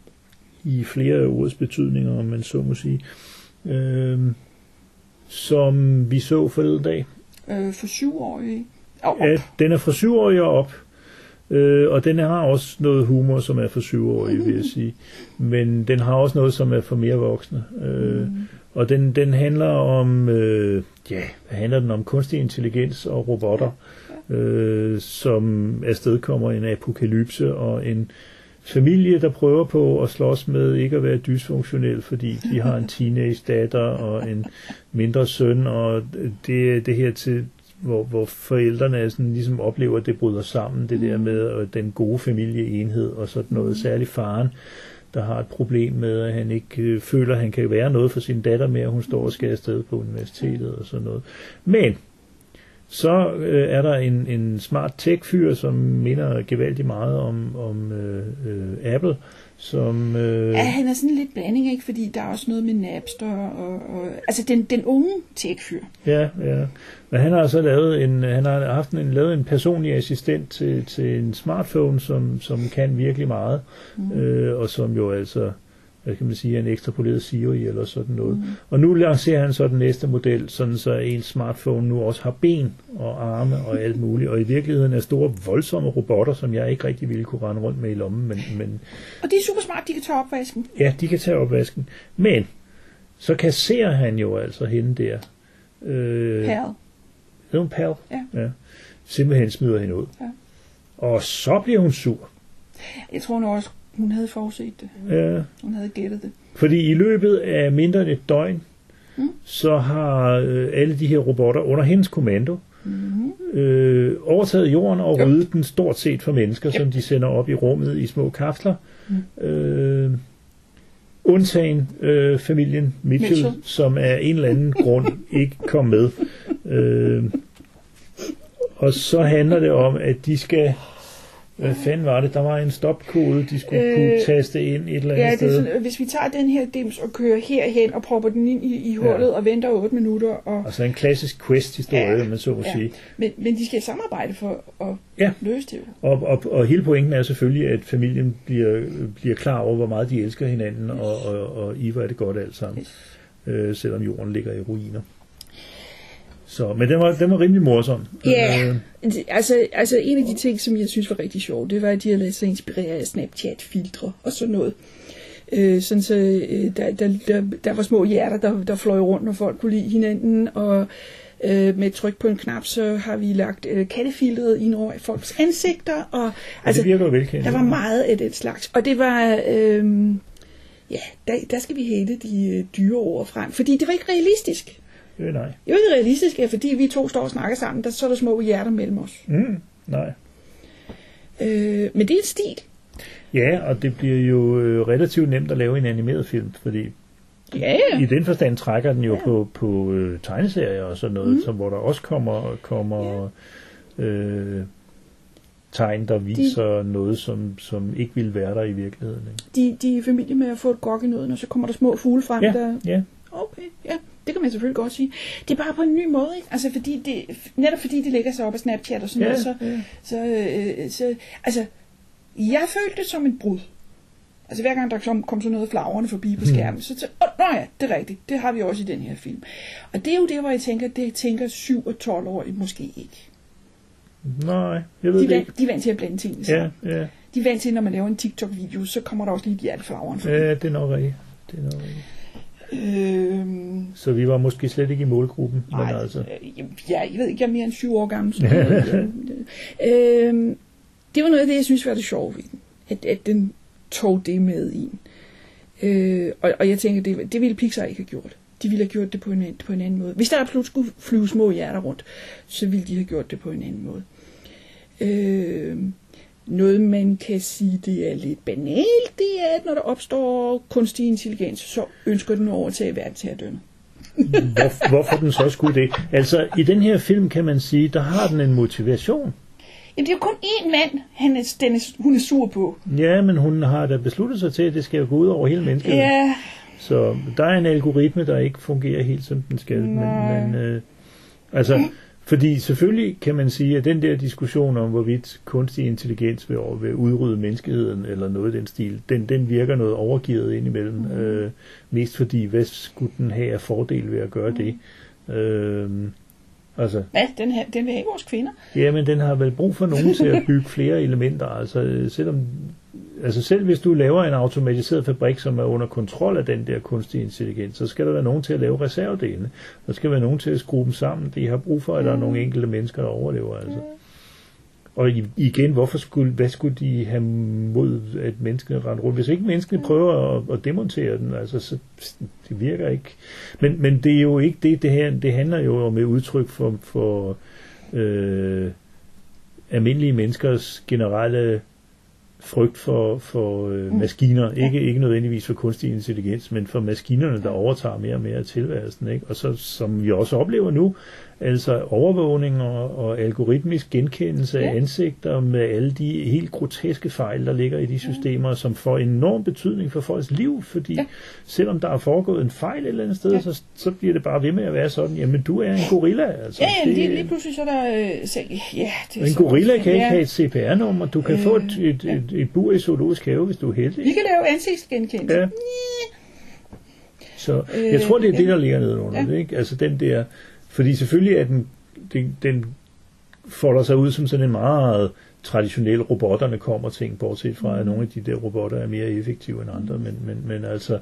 Speaker 2: I flere ords betydninger, om man så må sige. Øh, som vi så forleden dag.
Speaker 1: Øh, for syvårige. Og
Speaker 2: Ja, den er fra syvårige og op. Øh, og den har også noget humor, som er for syvårige, vil jeg sige. Men den har også noget, som er for mere voksne. Øh, Og den, den handler om, øh, ja, hvad handler den om? Kunstig intelligens og robotter, øh, som afstedkommer en apokalypse og en familie, der prøver på at slås med ikke at være dysfunktionel, fordi de har en teenage datter og en mindre søn, og det det her til, hvor, hvor forældrene sådan, ligesom oplever, at det bryder sammen, det der med øh, den gode familieenhed og sådan noget, særligt faren, der har et problem med, at han ikke øh, føler, at han kan være noget for sin datter mere, hun står og skal afsted på universitetet og sådan noget. Men så øh, er der en, en smart tech-fyr, som minder gevaldigt meget om, om øh, øh, Apple, som... Øh,
Speaker 1: Ja, han er sådan lidt blanding, ikke? Fordi der er også noget med Napster og... og altså, den, den unge tech-fyr.
Speaker 2: Ja, ja. Men han har så lavet en, han har haft en, lavet en personlig assistent til, til en smartphone, som, som kan virkelig meget, mm. øh, og som jo altså, hvad kan man sige, en ekstrapoleret Siri eller sådan noget. Mm. Og nu lancerer han så den næste model, sådan så en smartphone nu også har ben og arme og alt muligt, og i virkeligheden er store, voldsomme robotter, som jeg ikke rigtig ville kunne rende rundt med i lommen, men, men
Speaker 1: Og det er super smart, de kan tage opvasken.
Speaker 2: ja, de kan tage opvasken. Men så kasserer han jo altså hende der. Øh,
Speaker 1: Pal.
Speaker 2: er hun Pal.
Speaker 1: Ja.
Speaker 2: ja. Simpelthen smider hende ud.
Speaker 1: Ja.
Speaker 2: Og så bliver hun sur.
Speaker 1: Jeg tror nu også, hun havde forudset det.
Speaker 2: Ja.
Speaker 1: Hun havde gættet det.
Speaker 2: Fordi i løbet af mindre end et døgn,
Speaker 1: Mm.
Speaker 2: så har øh, alle de her robotter under hendes kommando
Speaker 1: Mm-hmm.
Speaker 2: øh, overtaget jorden og
Speaker 1: Jo.
Speaker 2: ryddet den stort set for mennesker,
Speaker 1: Yep.
Speaker 2: som de sender op i rummet i små kapsler.
Speaker 1: Mm.
Speaker 2: Øh, undtagen øh, familien Mitchell,
Speaker 1: Mitchell.
Speaker 2: Mitchell, som af en eller anden grund ikke kom med. Øh, og så handler det om, at de skal... Hvad fanden var det? Der var en stopkode, de skulle øh, kunne taste ind et eller andet
Speaker 1: Ja, det er
Speaker 2: sted.
Speaker 1: sådan, hvis vi tager den her dims og kører herhen og propper den ind i, i hullet
Speaker 2: Ja.
Speaker 1: og venter 8 minutter. Og,
Speaker 2: Altså en klassisk quest-historie,
Speaker 1: Ja,
Speaker 2: man så må
Speaker 1: ja.
Speaker 2: sige.
Speaker 1: men, men de skal samarbejde for at
Speaker 2: Ja.
Speaker 1: løse det.
Speaker 2: Og, og, og hele pointen er selvfølgelig, at familien bliver, bliver klar over, hvor meget de elsker hinanden, og, og, og i hvor er det godt alt sammen,
Speaker 1: Yes.
Speaker 2: øh, selvom jorden ligger i ruiner. Så, men den var, den var rimelig morsom.
Speaker 1: Ja.
Speaker 2: Øh,
Speaker 1: Altså, altså en af de ting, som jeg synes var rigtig sjovt, det var, at de havde ladet sig inspirere af Snapchat-filtre og sådan noget. Øh, sådan så øh, der, der, der, der var små hjerter, der, der fløj rundt, når folk kunne lide hinanden, og øh, med et tryk på en knap, så har vi lagt øh, kattefiltret ind over folks ansigter, og
Speaker 2: altså,
Speaker 1: altså,
Speaker 2: det virker velkendt.
Speaker 1: der var meget af den slags. Og det var, øh, ja, der, der skal vi hætte de øh, dyre ord frem, fordi det var ikke realistisk.
Speaker 2: Øh, nej.
Speaker 1: Det var ikke realistisk, at fordi vi to står og snakker sammen, der så er der små hjerter mellem os.
Speaker 2: Mm, nej.
Speaker 1: Øh, men det er en stil.
Speaker 2: Ja, og det bliver jo øh, relativt nemt at lave en animeret film, fordi
Speaker 1: Ja, ja.
Speaker 2: i den forstand trækker den jo ja. på, på øh, tegneserier og sådan noget, mm. som, hvor der også kommer, kommer øh, tegn, der viser de, noget, som, som ikke ville være der i virkeligheden. Ikke?
Speaker 1: De, de er i familie med at få et gok i nøden, og så kommer der små fugle frem,
Speaker 2: Ja,
Speaker 1: der...
Speaker 2: ja.
Speaker 1: Okay, ja, det kan man selvfølgelig godt sige. Det er bare på en ny måde, ikke? Altså, fordi det, netop fordi det lægger sig op af Snapchat og sådan
Speaker 2: Ja,
Speaker 1: noget, så,
Speaker 2: ja.
Speaker 1: så, øh, så, altså, jeg følte det som et brud. Altså hver gang der kom, kom sådan noget flagrende forbi på skærmen, så tænkte åh, nå ja, det er rigtigt, det har vi også i den her film. Og det er jo det, hvor jeg tænker, det tænker 7 og 12 år måske ikke.
Speaker 2: Nej, jeg ved
Speaker 1: De
Speaker 2: det ikke.
Speaker 1: de er vant til at blande tingene
Speaker 2: Ja, ja.
Speaker 1: De er vant til, når man laver en TikTok-video, så kommer der også lige et hjerteflagrende forbi.
Speaker 2: ja, det er nok rigtigt. Det er nok rigtigt.
Speaker 1: Øhm,
Speaker 2: Så vi var måske slet ikke i målgruppen.
Speaker 1: nej,
Speaker 2: Men altså,
Speaker 1: øh, jeg, jeg ved ikke, jeg er mere end syv år gammel. Så, øh, det var noget af det, jeg synes var det sjove ved den. At, at den tog det med ind. Øh, og, og jeg tænker, det, det ville Pixar ikke have gjort. de ville have gjort det på en, på en anden måde. Hvis der absolut skulle flyve små hjerter rundt, så ville de have gjort det på en anden måde. Øh, noget man kan sige, det er lidt banalt, det er, at når der opstår kunstig intelligens, så ønsker den over til verden til at dømme.
Speaker 2: Hvor, hvorfor den så skulle det? Altså, i den her film kan man sige, der har den en motivation.
Speaker 1: Jamen, det er jo kun én mand, han er, den er, hun er sur på.
Speaker 2: Ja, men hun har da besluttet sig til, at det skal jo gå ud over hele mennesket.
Speaker 1: Ja,
Speaker 2: Så der er en algoritme, der ikke fungerer helt som den skal. Men,
Speaker 1: Nej.
Speaker 2: men øh, altså, fordi selvfølgelig kan man sige, at den der diskussion om, hvorvidt kunstig intelligens vil, vil udrydde menneskeheden, eller noget i den stil, den, den virker noget overgivet indimellem. Mm. Øh, mest fordi, hvad skulle den have af fordel ved at gøre det? Øh, altså,
Speaker 1: hvad? Den, her, den vil have vores kvinder.
Speaker 2: Ja, men den har vel brug for nogen til at bygge flere elementer. Altså, øh, selvom, altså selv hvis du laver en automatiseret fabrik, som er under kontrol af den der kunstige intelligens, så skal der være nogen til at lave reservedelene. Der skal være nogen til at skrue dem sammen. De har brug for, at der er nogle enkelte mennesker, der overlever. Altså. Og igen, hvorfor skulle, hvad skulle de have mod, at mennesket render rundt? Hvis ikke mennesket prøver at, at demontere den, altså, så det virker ikke. Men, men det er jo ikke det, det her, det handler jo om et udtryk for, for øh, almindelige menneskers generelle frygt for, for øh, maskiner. Ikke, ikke nødvendigvis for kunstig intelligens, men for maskinerne, der overtager mere og mere af tilværelsen. Ikke? Og så, som vi også oplever nu, altså overvågning og, og algoritmisk genkendelse af ansigter med alle de helt groteske fejl, der ligger i de systemer, som får enorm betydning for folks liv, fordi
Speaker 1: Ja.
Speaker 2: selvom der er foregået en fejl et eller andet sted,
Speaker 1: Ja.
Speaker 2: så, så bliver det bare ved med at være sådan, jamen du er en gorilla. Altså.
Speaker 1: Ja, ja,
Speaker 2: Det-
Speaker 1: lige, lige pludselig så er der... Øh, så, ja, det er
Speaker 2: en gorilla
Speaker 1: også-
Speaker 2: kan ikke
Speaker 1: ja.
Speaker 2: have et CPR-nummer. Du kan
Speaker 1: Øh,
Speaker 2: få et, et,
Speaker 1: ja.
Speaker 2: et, et bur i zoologisk have, hvis du er heldig.
Speaker 1: Vi kan lave ansigtsgenkendelse.
Speaker 2: Ja. Så
Speaker 1: Øh,
Speaker 2: jeg tror, det er det,
Speaker 1: ja.
Speaker 2: der ligger nedenunder
Speaker 1: Ja.
Speaker 2: det. Ikke? Altså den der... Fordi selvfølgelig er den, den, den folder sig ud som sådan en meget traditionel robotterne kommer ting, bortset fra,
Speaker 1: Mm.
Speaker 2: at nogle af de der robotter er mere effektive end andre. Men, men, men altså...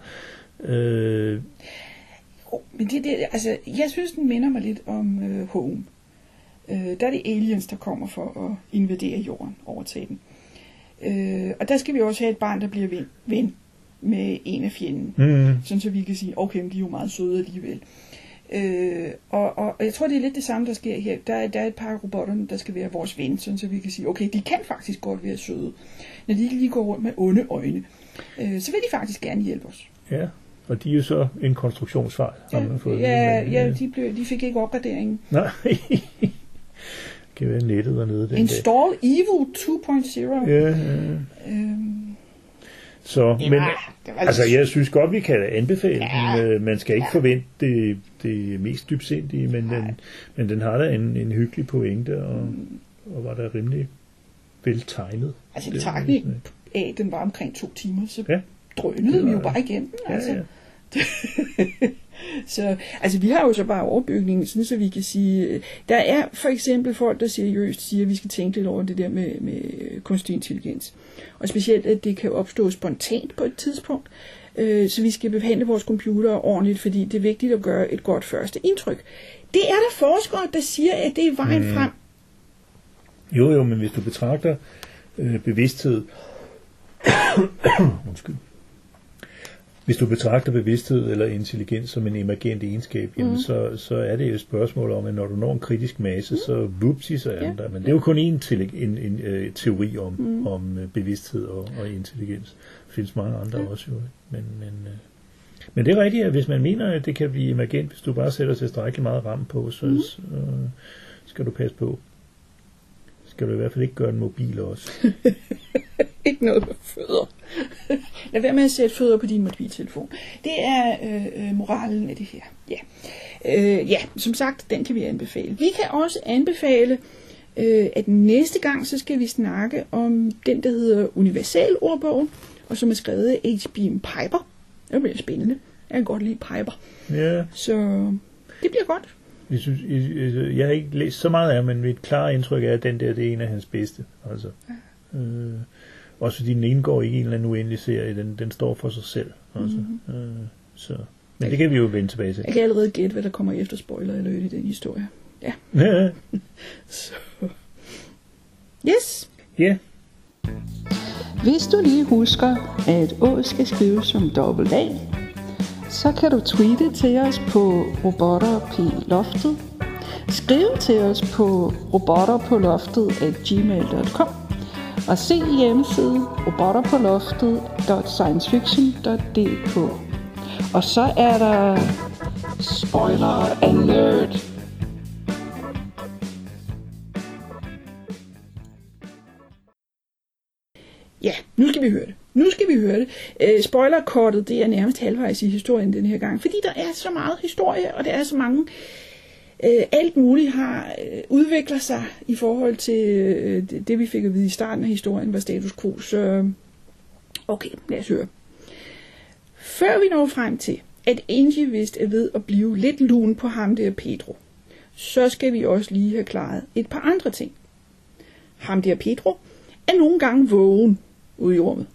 Speaker 2: Øh,
Speaker 1: Oh, men det, det, altså, jeg synes, den minder mig lidt om øh, Home. Øh, der er det aliens, der kommer for at invadere jorden, overtage den. Øh, og der skal vi også have et barn, der bliver ven, ven med en af fjenden.
Speaker 2: mm,
Speaker 1: Sådan så vi kan sige, okay, men de er jo meget søde alligevel. Øh, og, og, og jeg tror, det er lidt det samme, der sker her. Der, er- der er et par af robotterne, der skal være vores ven, sådan så vi kan sige, okay, de kan faktisk godt være søde. Når de ikke lige går rundt med onde øjne, øh, så vil de faktisk gerne hjælpe os.
Speaker 2: ja, og de er jo så en konstruktionsfejl, har man fået.
Speaker 1: ja,
Speaker 2: men,
Speaker 1: ja
Speaker 2: øh,
Speaker 1: de, blev, de fik ikke opgraderingen.
Speaker 2: Nej. det kan være nettet dernede den dag.
Speaker 1: Install Evil 2.0.
Speaker 2: Ja, ja.
Speaker 1: Øhm,
Speaker 2: Så,
Speaker 1: det
Speaker 2: men,
Speaker 1: var, det var
Speaker 2: altså, jeg synes godt, vi kan anbefale
Speaker 1: Ja.
Speaker 2: den. Øh, Man skal ikke forvente det, det mest dybsindige, men den, men den har da en, en hyggelig pointe, og, og var da rimelig vel tegnet.
Speaker 1: Altså,
Speaker 2: Det er
Speaker 1: betragtning
Speaker 2: sådan,
Speaker 1: af, den var omkring to timer, så
Speaker 2: Ja.
Speaker 1: drønede vi jo bare igennem.
Speaker 2: Ja,
Speaker 1: Altså.
Speaker 2: ja.
Speaker 1: Så, altså, vi har jo så bare overbygningen, sådan så vi kan sige, øh, der er for eksempel folk, der seriøst siger, at vi skal tænke lidt over det der med, med kunstig intelligens. Og specielt, at det kan opstå spontant på et tidspunkt. Øh, så vi skal behandle vores computer ordentligt, fordi det er vigtigt at gøre et godt første indtryk. Det er der forskere, der siger, at det er vejen mm. frem.
Speaker 2: Jo, jo, men hvis du betragter øh, bevidsthed... Undskyld. Hvis du betragter bevidsthed eller intelligens som en emergent egenskab, jamen så, så er det jo et spørgsmål om, at når du når en kritisk masse, så vupsi, så er den
Speaker 1: Ja.
Speaker 2: der. Men det er jo kun en, til, en, en øh, teori om, mm. om øh, bevidsthed og, og intelligens. Der findes mange andre ja. også jo. Men, men, øh, men det er rigtigt, at hvis man mener, at det kan blive emergent, hvis du bare sætter tilstrækkeligt meget ram på, så, mm. så øh, skal du passe på. Skal du i hvert fald ikke gøre den mobil også.
Speaker 1: Ikke noget med fødder. Lad være med at sætte fødder på din mobiltelefon. Det er øh, øh, moralen af det her. Ja. Øh, ja, som sagt, den kan vi anbefale. Vi kan også anbefale, øh, at næste gang, så skal vi snakke om den, der hedder Universalordbogen, og som er skrevet af H.B. Piper. Det bliver spændende. Jeg kan godt lide Piper.
Speaker 2: Ja,
Speaker 1: Så det bliver godt.
Speaker 2: jeg, synes, jeg, jeg har ikke læst så meget af, men mit klare indtryk er, at den der det er en af hans bedste. Altså. Øh, også fordi den indgår ikke i en eller anden uendelig serie, den, den står for sig selv. Altså. Mm-hmm. Øh, så. Men det kan vi jo vende tilbage til.
Speaker 1: Jeg kan allerede gætte, hvad der kommer efter spoiler eller i den historie. Ja.
Speaker 2: Ja,
Speaker 1: Så. Yes.
Speaker 2: ja.
Speaker 3: Hvis du lige husker, at Å skal skrives som dobbelt A,
Speaker 1: så kan du tweete til os på robotter p loftet. Skriv til os på robotterpåloftet at gmail.com og se hjemmeside robotterpåloftet.sciencefiction.dk Og så er der spoiler alert. Ja, nu skal vi høre det. Nu skal vi høre det. Øh, spoilerkortet, det er nærmest halvvejs i historien den her gang, fordi der er så meget historie, og der er så mange øh, Øh, alt muligt har øh, udvikler sig i forhold til øh, det, det, vi fik at vide i starten af historien, var status quo. Så okay, lad os høre. Før vi når frem til, at Angie vist er ved at blive lidt lun på ham der Pedro, så skal vi også lige have klaret et par andre ting. Ham der Pedro er nogle gange vågen ude i rummet.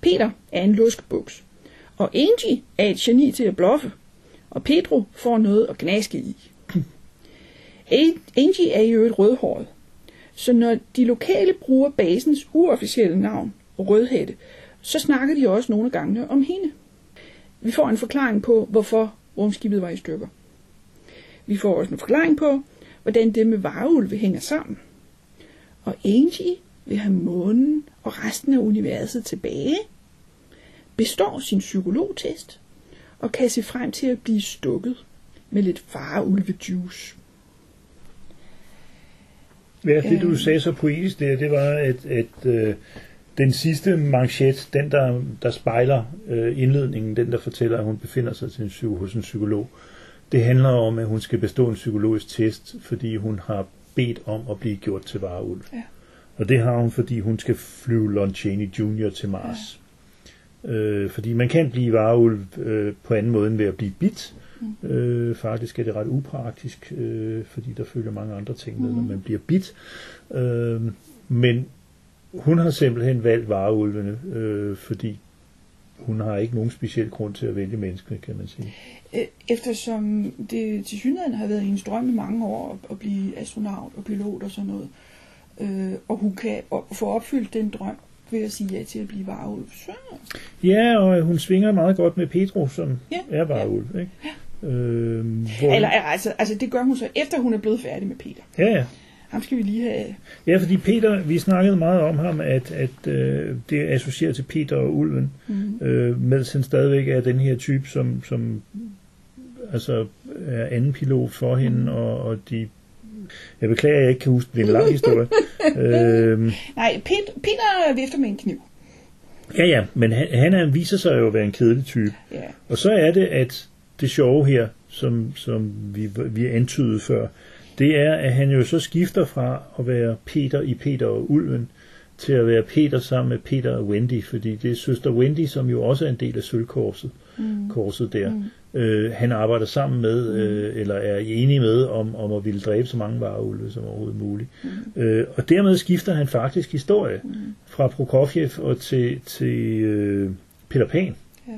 Speaker 1: Peter er en luskbuks, og Angie er et geni til at bluffe, og Pedro får noget at gnaske i. Angie er i et rødhåret, så når de lokale bruger basens uofficielle navn, Rødhætte, så snakker de også nogle gange om hende. Vi får en forklaring på, hvorfor rumskibet var i stykker. Vi får også en forklaring på, hvordan det med varulve hænger sammen. Og Angie vil have månen og resten af universet tilbage, består sin psykologtest og kan se frem til at blive stukket med lidt fareulvejuice.
Speaker 2: Ja, det du sagde så poetisk der, det var, at, at øh, den sidste manchet, den der, der spejler øh, indledningen, den der fortæller, at hun befinder sig til en psy- hos en psykolog, det handler om, at hun skal bestå en psykologisk test, fordi hun har bedt om at blive gjort til vareulv.
Speaker 1: Ja.
Speaker 2: Og det har hun, fordi hun skal flyve Lon Chaney Jr. til Mars. Ja. Øh, fordi man kan blive vareulv øh, på anden måde end ved at blive bit. Mm. Øh, faktisk er det ret upraktisk, øh, fordi der følger mange andre ting med, mm. når man bliver bit. Øh, men hun har simpelthen valgt vareulvene, øh, fordi hun har ikke nogen speciel grund til at vælge menneskene, kan man sige.
Speaker 1: Øh, Eftersom det til synligheden har været hendes drøm i mange år at blive astronaut og pilot og sådan noget, øh, og hun kan få opfyldt den drøm ved at sige ja til at blive varulv, så
Speaker 2: Ja, og hun svinger meget godt med Pedro, som
Speaker 1: Ja,
Speaker 2: er vareulv. Ikke? Øh, hvor,
Speaker 1: Eller altså, altså det gør hun så efter hun er blevet færdig med Peter.
Speaker 2: Ja, ja.
Speaker 1: Ham skal vi lige have.
Speaker 2: Ja, fordi Peter, vi snakkede meget om ham, at, at øh, det er associeret til Peter og ulven, mm. øh, mens han stadigvæk er den her type, som, som altså er anden pilot for hende, og, og de... Jeg beklager, at jeg ikke kan huske, det er en lang historie. øhm,
Speaker 1: Nej, Peter, Peter vifter med en kniv.
Speaker 2: ja, ja, men han, han er, viser sig jo at være en kedelig type.
Speaker 1: Ja.
Speaker 2: Og så er det, at det sjove her, som, som vi, vi antydede før, det er, at han jo så skifter fra at være Peter i Peter og Ulven, til at være Peter sammen med Peter og Wendy, fordi det er søster Wendy, som jo også er en del af sølvkorset, mm. korset der. Mm. Øh, han arbejder sammen med, øh, eller er enig med, om, om at ville dræbe så mange vareulve som overhovedet muligt. Mm. Øh, og dermed skifter han faktisk historie mm. fra Prokofjev og til, til øh, Peter Pan.
Speaker 1: Ja.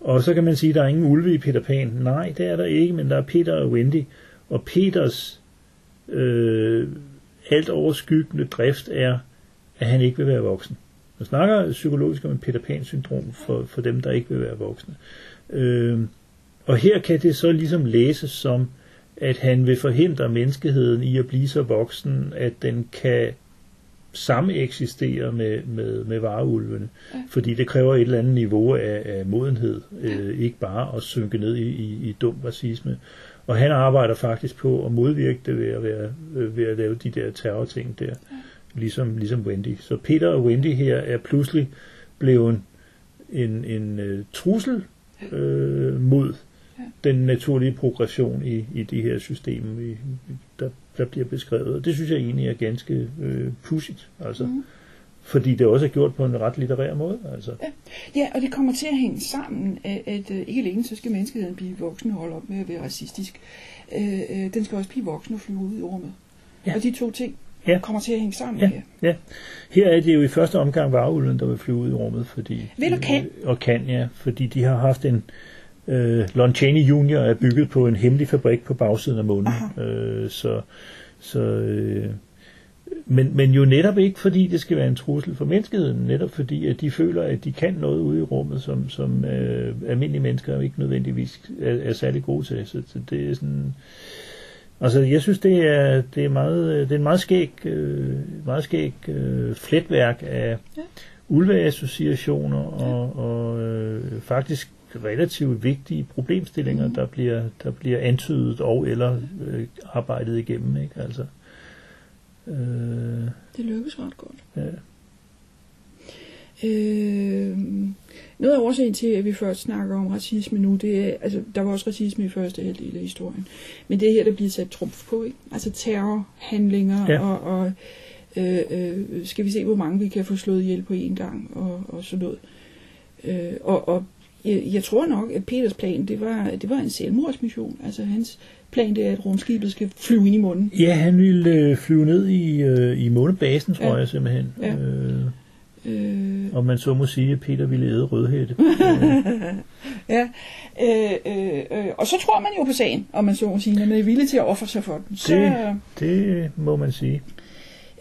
Speaker 2: Og så kan man sige, at der er ingen ulve i Peter Pan. Nej, det er der ikke, men der er Peter og Wendy. Og Peters øh, alt overskyggende drift er, at han ikke vil være voksen. Man snakker psykologisk om en Peter Pan-syndrom for, for dem, der ikke vil være voksne. Øh, og her kan det så ligesom læses som, at han vil forhindre menneskeheden i at blive så voksen, at den kan sameksistere med, med, med vareulvene. Ja. Fordi det kræver et eller andet niveau af, af modenhed, øh, ikke bare at synke ned i, i, i dum racisme. Og han arbejder faktisk på at modvirke det ved at, være, øh, ved at lave de der terrorting der, ja. Ligesom, ligesom Wendy. Så Peter og Wendy her er pludselig blevet en, en uh, trussel øh, mod
Speaker 1: Ja.
Speaker 2: den naturlige progression i, i de her systemer, vi, der, der bliver beskrevet. Og det synes jeg egentlig er ganske øh, pudsigt. Altså, mm. Fordi det også er gjort på en ret litterær måde. Altså.
Speaker 1: Ja. ja, og det kommer til at hænge sammen, at, at øh, ikke alene så skal menneskeheden blive voksen og holde op med at være racistisk. Øh, øh, den skal også blive voksen og flyve ud i rummet.
Speaker 2: Ja.
Speaker 1: Og de to ting
Speaker 2: Ja.
Speaker 1: kommer til at hænge sammen
Speaker 2: Ja,
Speaker 1: her.
Speaker 2: ja. Her er det jo i første omgang varulven, der vil flyve ud i rummet. Fordi,
Speaker 1: Vil og kan.
Speaker 2: Øh, og kan, ja. Fordi de har haft en... Øh, Lon Chaney Jr. er bygget på en hemmelig fabrik på bagsiden af månen. Øh, så så øh, men, men jo netop ikke, fordi det skal være en trussel for menneskeheden, netop fordi, at de føler, at de kan noget ude i rummet, som, som øh, almindelige mennesker ikke nødvendigvis er, er særlig gode til. Så det er sådan... Altså, jeg synes, det er, det er, meget, det er en meget skæg, øh, meget skæg øh, fletværk af ja. ulveassociationer og, og øh, faktisk relativt vigtige problemstillinger, mm. der, bliver, der bliver antydet og eller øh, arbejdet igennem. Ikke? Altså,
Speaker 1: øh, det lykkes ret godt.
Speaker 2: Ja.
Speaker 1: Øh, noget af årsagen til, at vi først snakker om racisme nu, det er, altså, der var også racisme i første halvdel af historien, men det er her, der bliver sat trumf på, ikke? Altså terrorhandlinger ja. og, og øh, øh, skal vi se, hvor mange vi kan få slået ihjel på én gang og, og sådan noget. Øh, og, og jeg, jeg tror nok, at Peters plan, det var, det var en selvmordsmission. Altså hans plan, det er, at rumskibet skal flyve ind i munden.
Speaker 2: Ja, han ville øh, flyve ned i, øh, i månebasen, tror ja. jeg simpelthen. Ja. Øh, øh. Og man så må sige, at Peter ville æde rødhætte.
Speaker 1: ja, øh, øh, øh, og så tror man jo på sagen, om man så må sige, når man er villig til at ofre sig for den. Så,
Speaker 2: det, det må man sige.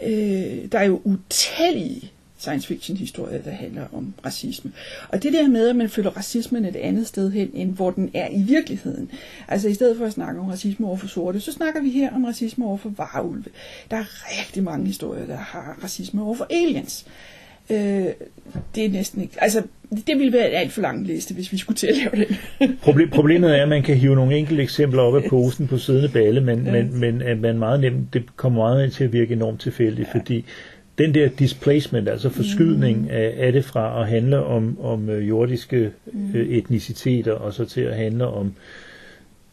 Speaker 1: Øh, der er jo utallige science fiction historie, der handler om racisme. Og det der med, at man føler racismen et andet sted hen, end hvor den er i virkeligheden. Altså i stedet for at snakke om racisme over for sorte, så snakker vi her om racisme over for varulve. Der er rigtig mange historier, der har racisme over for aliens. Øh, det er næsten ikke... Altså, det ville være en alt for lang liste, hvis vi skulle til at lave det.
Speaker 2: Problem, problemet er, at man kan hive nogle enkelte eksempler op af posen på siddende balle, men, ja. men, men at man meget nemt, det kommer meget til at virke enormt tilfældigt, ja. fordi den der displacement, altså forskydning mm. af, af det fra at handle om, om øh, jordiske mm. øh, etniciteter, og så til at handle om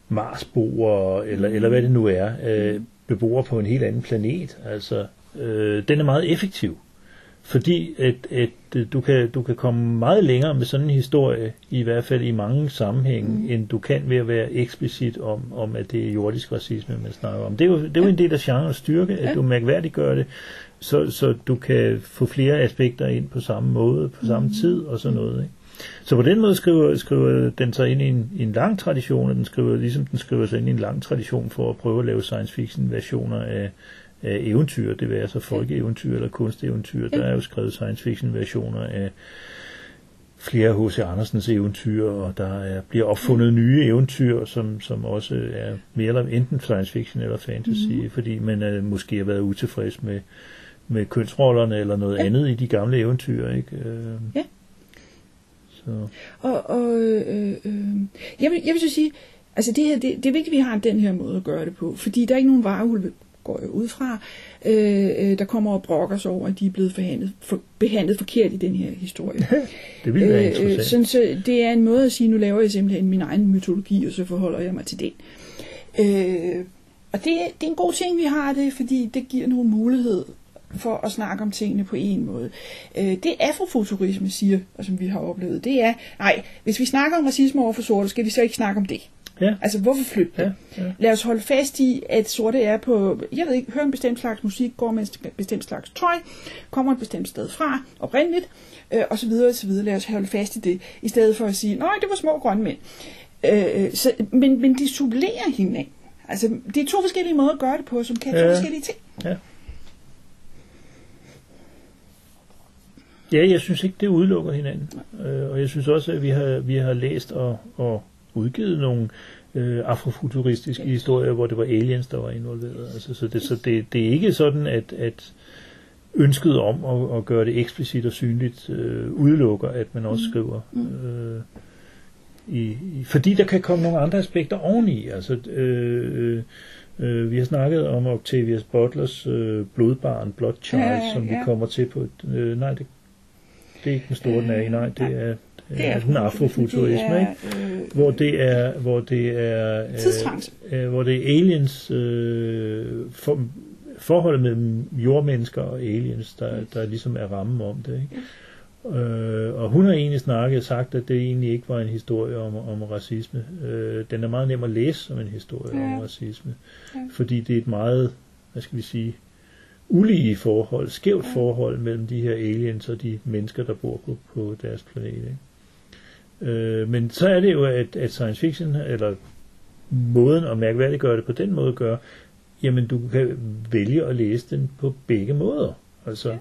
Speaker 2: Marsboere, eller, mm. eller hvad det nu er, øh, mm. beboere på en helt anden planet, altså, øh, den er meget effektiv. Fordi at, at øh, du, kan, du kan komme meget længere med sådan en historie, i hvert fald i mange sammenhænge, mm. end du kan ved at være eksplicit om, om, at det er jordisk racisme, man snakker om. Det er jo, det er jo en del af genrens styrke, at ja. du mærkværdiggør det, så, så du kan få flere aspekter ind på samme måde, på samme mm. tid og sådan noget. Ikke? Så på den måde skriver, skriver den sig ind i en, i en lang tradition, og den skriver, ligesom den skriver sig ind i en lang tradition for at prøve at lave science fiction versioner af, af eventyr, det vil altså folkeeventyr eller kunsteventyr. Der er jo skrevet science fiction versioner af flere H.C. Andersens eventyr, og der er, bliver opfundet nye eventyr, som, som også er mere eller enten science fiction eller fantasy, mm-hmm. fordi man er, måske har været utilfreds med med kønsrollerne eller noget ja. andet i de gamle eventyr, ikke? Øh,
Speaker 1: ja. Så. Og, og øh, øh, jeg, vil, jeg vil så sige, altså det, her, det, det er vigtigt, at vi har den her måde at gøre det på, fordi der er ikke nogen varehulve, går jeg ud fra, øh, øh, der kommer og brokker sig over, at de er blevet forhandlet, for, behandlet forkert i den her historie.
Speaker 2: det vil være øh, interessant.
Speaker 1: Sådan, så det er en måde at sige, nu laver jeg simpelthen min egen mytologi, og så forholder jeg mig til den. Øh, og det, det er en god ting, vi har det, fordi det giver nogle mulighed for at snakke om tingene på en måde. Øh, det afrofuturisme siger, og som vi har oplevet, det er, nej, hvis vi snakker om racisme over for sorte, skal vi så ikke snakke om det.
Speaker 2: Ja.
Speaker 1: Altså, hvorfor flytte det? Ja, ja. Lad os holde fast i, at sorte er på, jeg ved ikke, hører en bestemt slags musik, går med en bestemt slags tøj, kommer et bestemt sted fra, oprindeligt, øh, og så videre, og så videre. Lad os holde fast i det, i stedet for at sige, nej, det var små grønne mænd. Øh, så, men, men de supplerer hinanden. Altså, det er to forskellige måder at gøre det på, som kan ja. to forskellige ting.
Speaker 2: Ja. Ja, jeg synes ikke, det udelukker hinanden. Øh, og jeg synes også, at vi har, vi har læst og, og udgivet nogle øh, afrofuturistiske ja. historier, hvor det var aliens, der var involveret. Altså, så det, så det, det er ikke sådan, at, at ønsket om at, at gøre det eksplicit og synligt øh, udelukker, at man også mm. skriver. Mm. Øh, i, i, fordi der kan komme nogle andre aspekter oveni. Altså, øh, øh, vi har snakket om Octavius Butlers øh, blodbarn, Blood Child, ja, ja, som vi kommer til på et, øh, nej, det det er ikke den store, den er i, nej, det er, det er den afrofuturisme, ikke? Øh, hvor det er, hvor det er, øh, hvor det er aliens, øh, for, forholdet mellem jordmennesker og aliens, der, der ligesom er rammen om det, ikke? Øh, og hun har egentlig snakket og sagt, at det egentlig ikke var en historie om, om racisme. Øh, den er meget nem at læse som en historie ja. om racisme, ja. fordi det er et meget, hvad skal vi sige, ulige forhold, skævt forhold mellem de her aliens og de mennesker, der bor på, på deres planet. Ikke? Øh, men så er det jo, at, at science fiction, eller måden at mærkværdiggøre det på den måde gør, jamen du kan vælge at læse den på begge måder. Altså,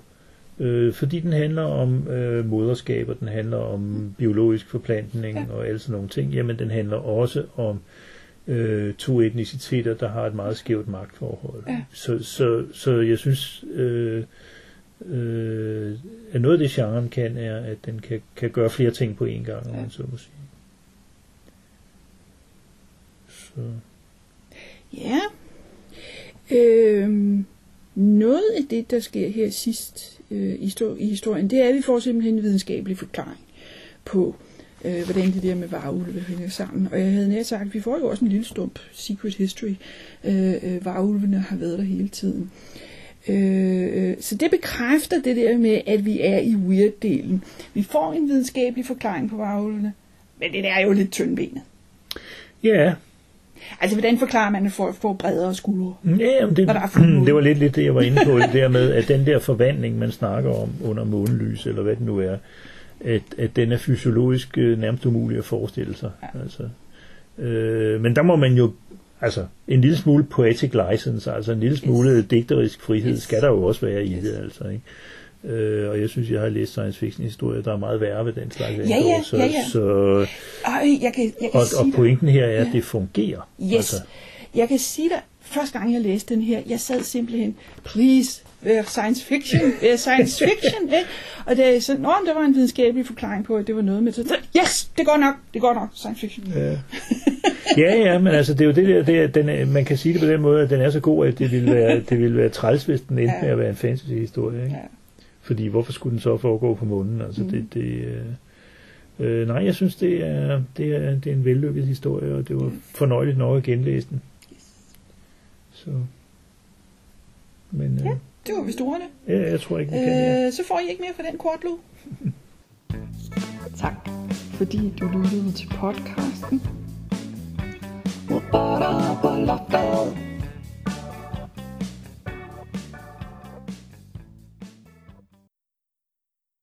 Speaker 2: øh, fordi den handler om øh, moderskab, og den handler om biologisk forplantning
Speaker 1: Ja.
Speaker 2: og alle sådan nogle ting. Jamen, den handler også om øh, to etniciteter, der har et meget skævt magtforhold.
Speaker 1: Ja.
Speaker 2: Så, så, så jeg synes, øh, øh, at noget af det, genren kan, er, at den kan, kan gøre flere ting på én gang, om
Speaker 1: Ja.
Speaker 2: man så må sige. Så.
Speaker 1: Ja. Øhm, noget af det, der sker her sidst øh, i historien, det er, at vi får simpelthen en videnskabelig forklaring på, øh, hvordan det der med varulve hænger sammen. Og jeg havde nær sagt, at vi får jo også en lille stump secret history. Øh, øh, varulvene har været der hele tiden. Øh, øh, så det bekræfter det der med, at vi er i weird-delen. Vi får en videnskabelig forklaring på varulvene, men det er jo lidt tyndbenet.
Speaker 2: Ja,
Speaker 1: Altså, hvordan forklarer man, at folk får bredere skuldre?
Speaker 2: Ja, men det,
Speaker 1: der er
Speaker 2: det var lidt, lidt det, jeg var inde på, det der med, at den der forvandling, man snakker om under månelys, eller hvad det nu er, at, at den er fysiologisk øh, nærmest umulig at forestille sig.
Speaker 1: Ja.
Speaker 2: Altså, øh, men der må man jo, altså en lille smule poetic license, altså en lille smule yes. digterisk frihed,
Speaker 1: Yes.
Speaker 2: skal der jo også være i
Speaker 1: Yes.
Speaker 2: det, altså. Ikke? Øh, og jeg synes, jeg har læst science fiction historier, der er meget værre ved den slags
Speaker 1: Ja, ja,
Speaker 2: så,
Speaker 1: ja, ja.
Speaker 2: så,
Speaker 1: Ej, jeg kan, jeg kan
Speaker 2: og,
Speaker 1: sige
Speaker 2: og
Speaker 1: dig,
Speaker 2: pointen her er, at
Speaker 1: Ja.
Speaker 2: det fungerer.
Speaker 1: yes,
Speaker 2: Altså,
Speaker 1: jeg kan sige dig, første gang jeg læste den her, jeg sad simpelthen, please, vær science fiction, vær science fiction, ikke? Og da jeg så, nå, der var en videnskabelig forklaring på, at det var noget med, så, yes, det går nok, det går nok, science fiction.
Speaker 2: Ja. ja, ja, men altså det er jo det der, det er, den er, man kan sige det på den måde, at den er så god, at det ville være, det ville være træls, hvis den endte
Speaker 1: Ja.
Speaker 2: med at være en fantasy-historie. Ikke?
Speaker 1: Ja.
Speaker 2: Fordi hvorfor skulle den så foregå på månen? Altså
Speaker 1: Mm.
Speaker 2: det, det øh, øh, nej, jeg synes, det er, det, er, det er en vellykket historie, og det var fornøjeligt nok at genlæse den. Så. Men øh,
Speaker 1: Ja. Det var vist ordene.
Speaker 2: ja, jeg tror ikke, vi kan mere.
Speaker 1: Øh, så får I ikke mere for den kortlue.
Speaker 3: Tak.
Speaker 1: Fordi du lyttede til podcasten.
Speaker 3: Ba-da-ba-la-da.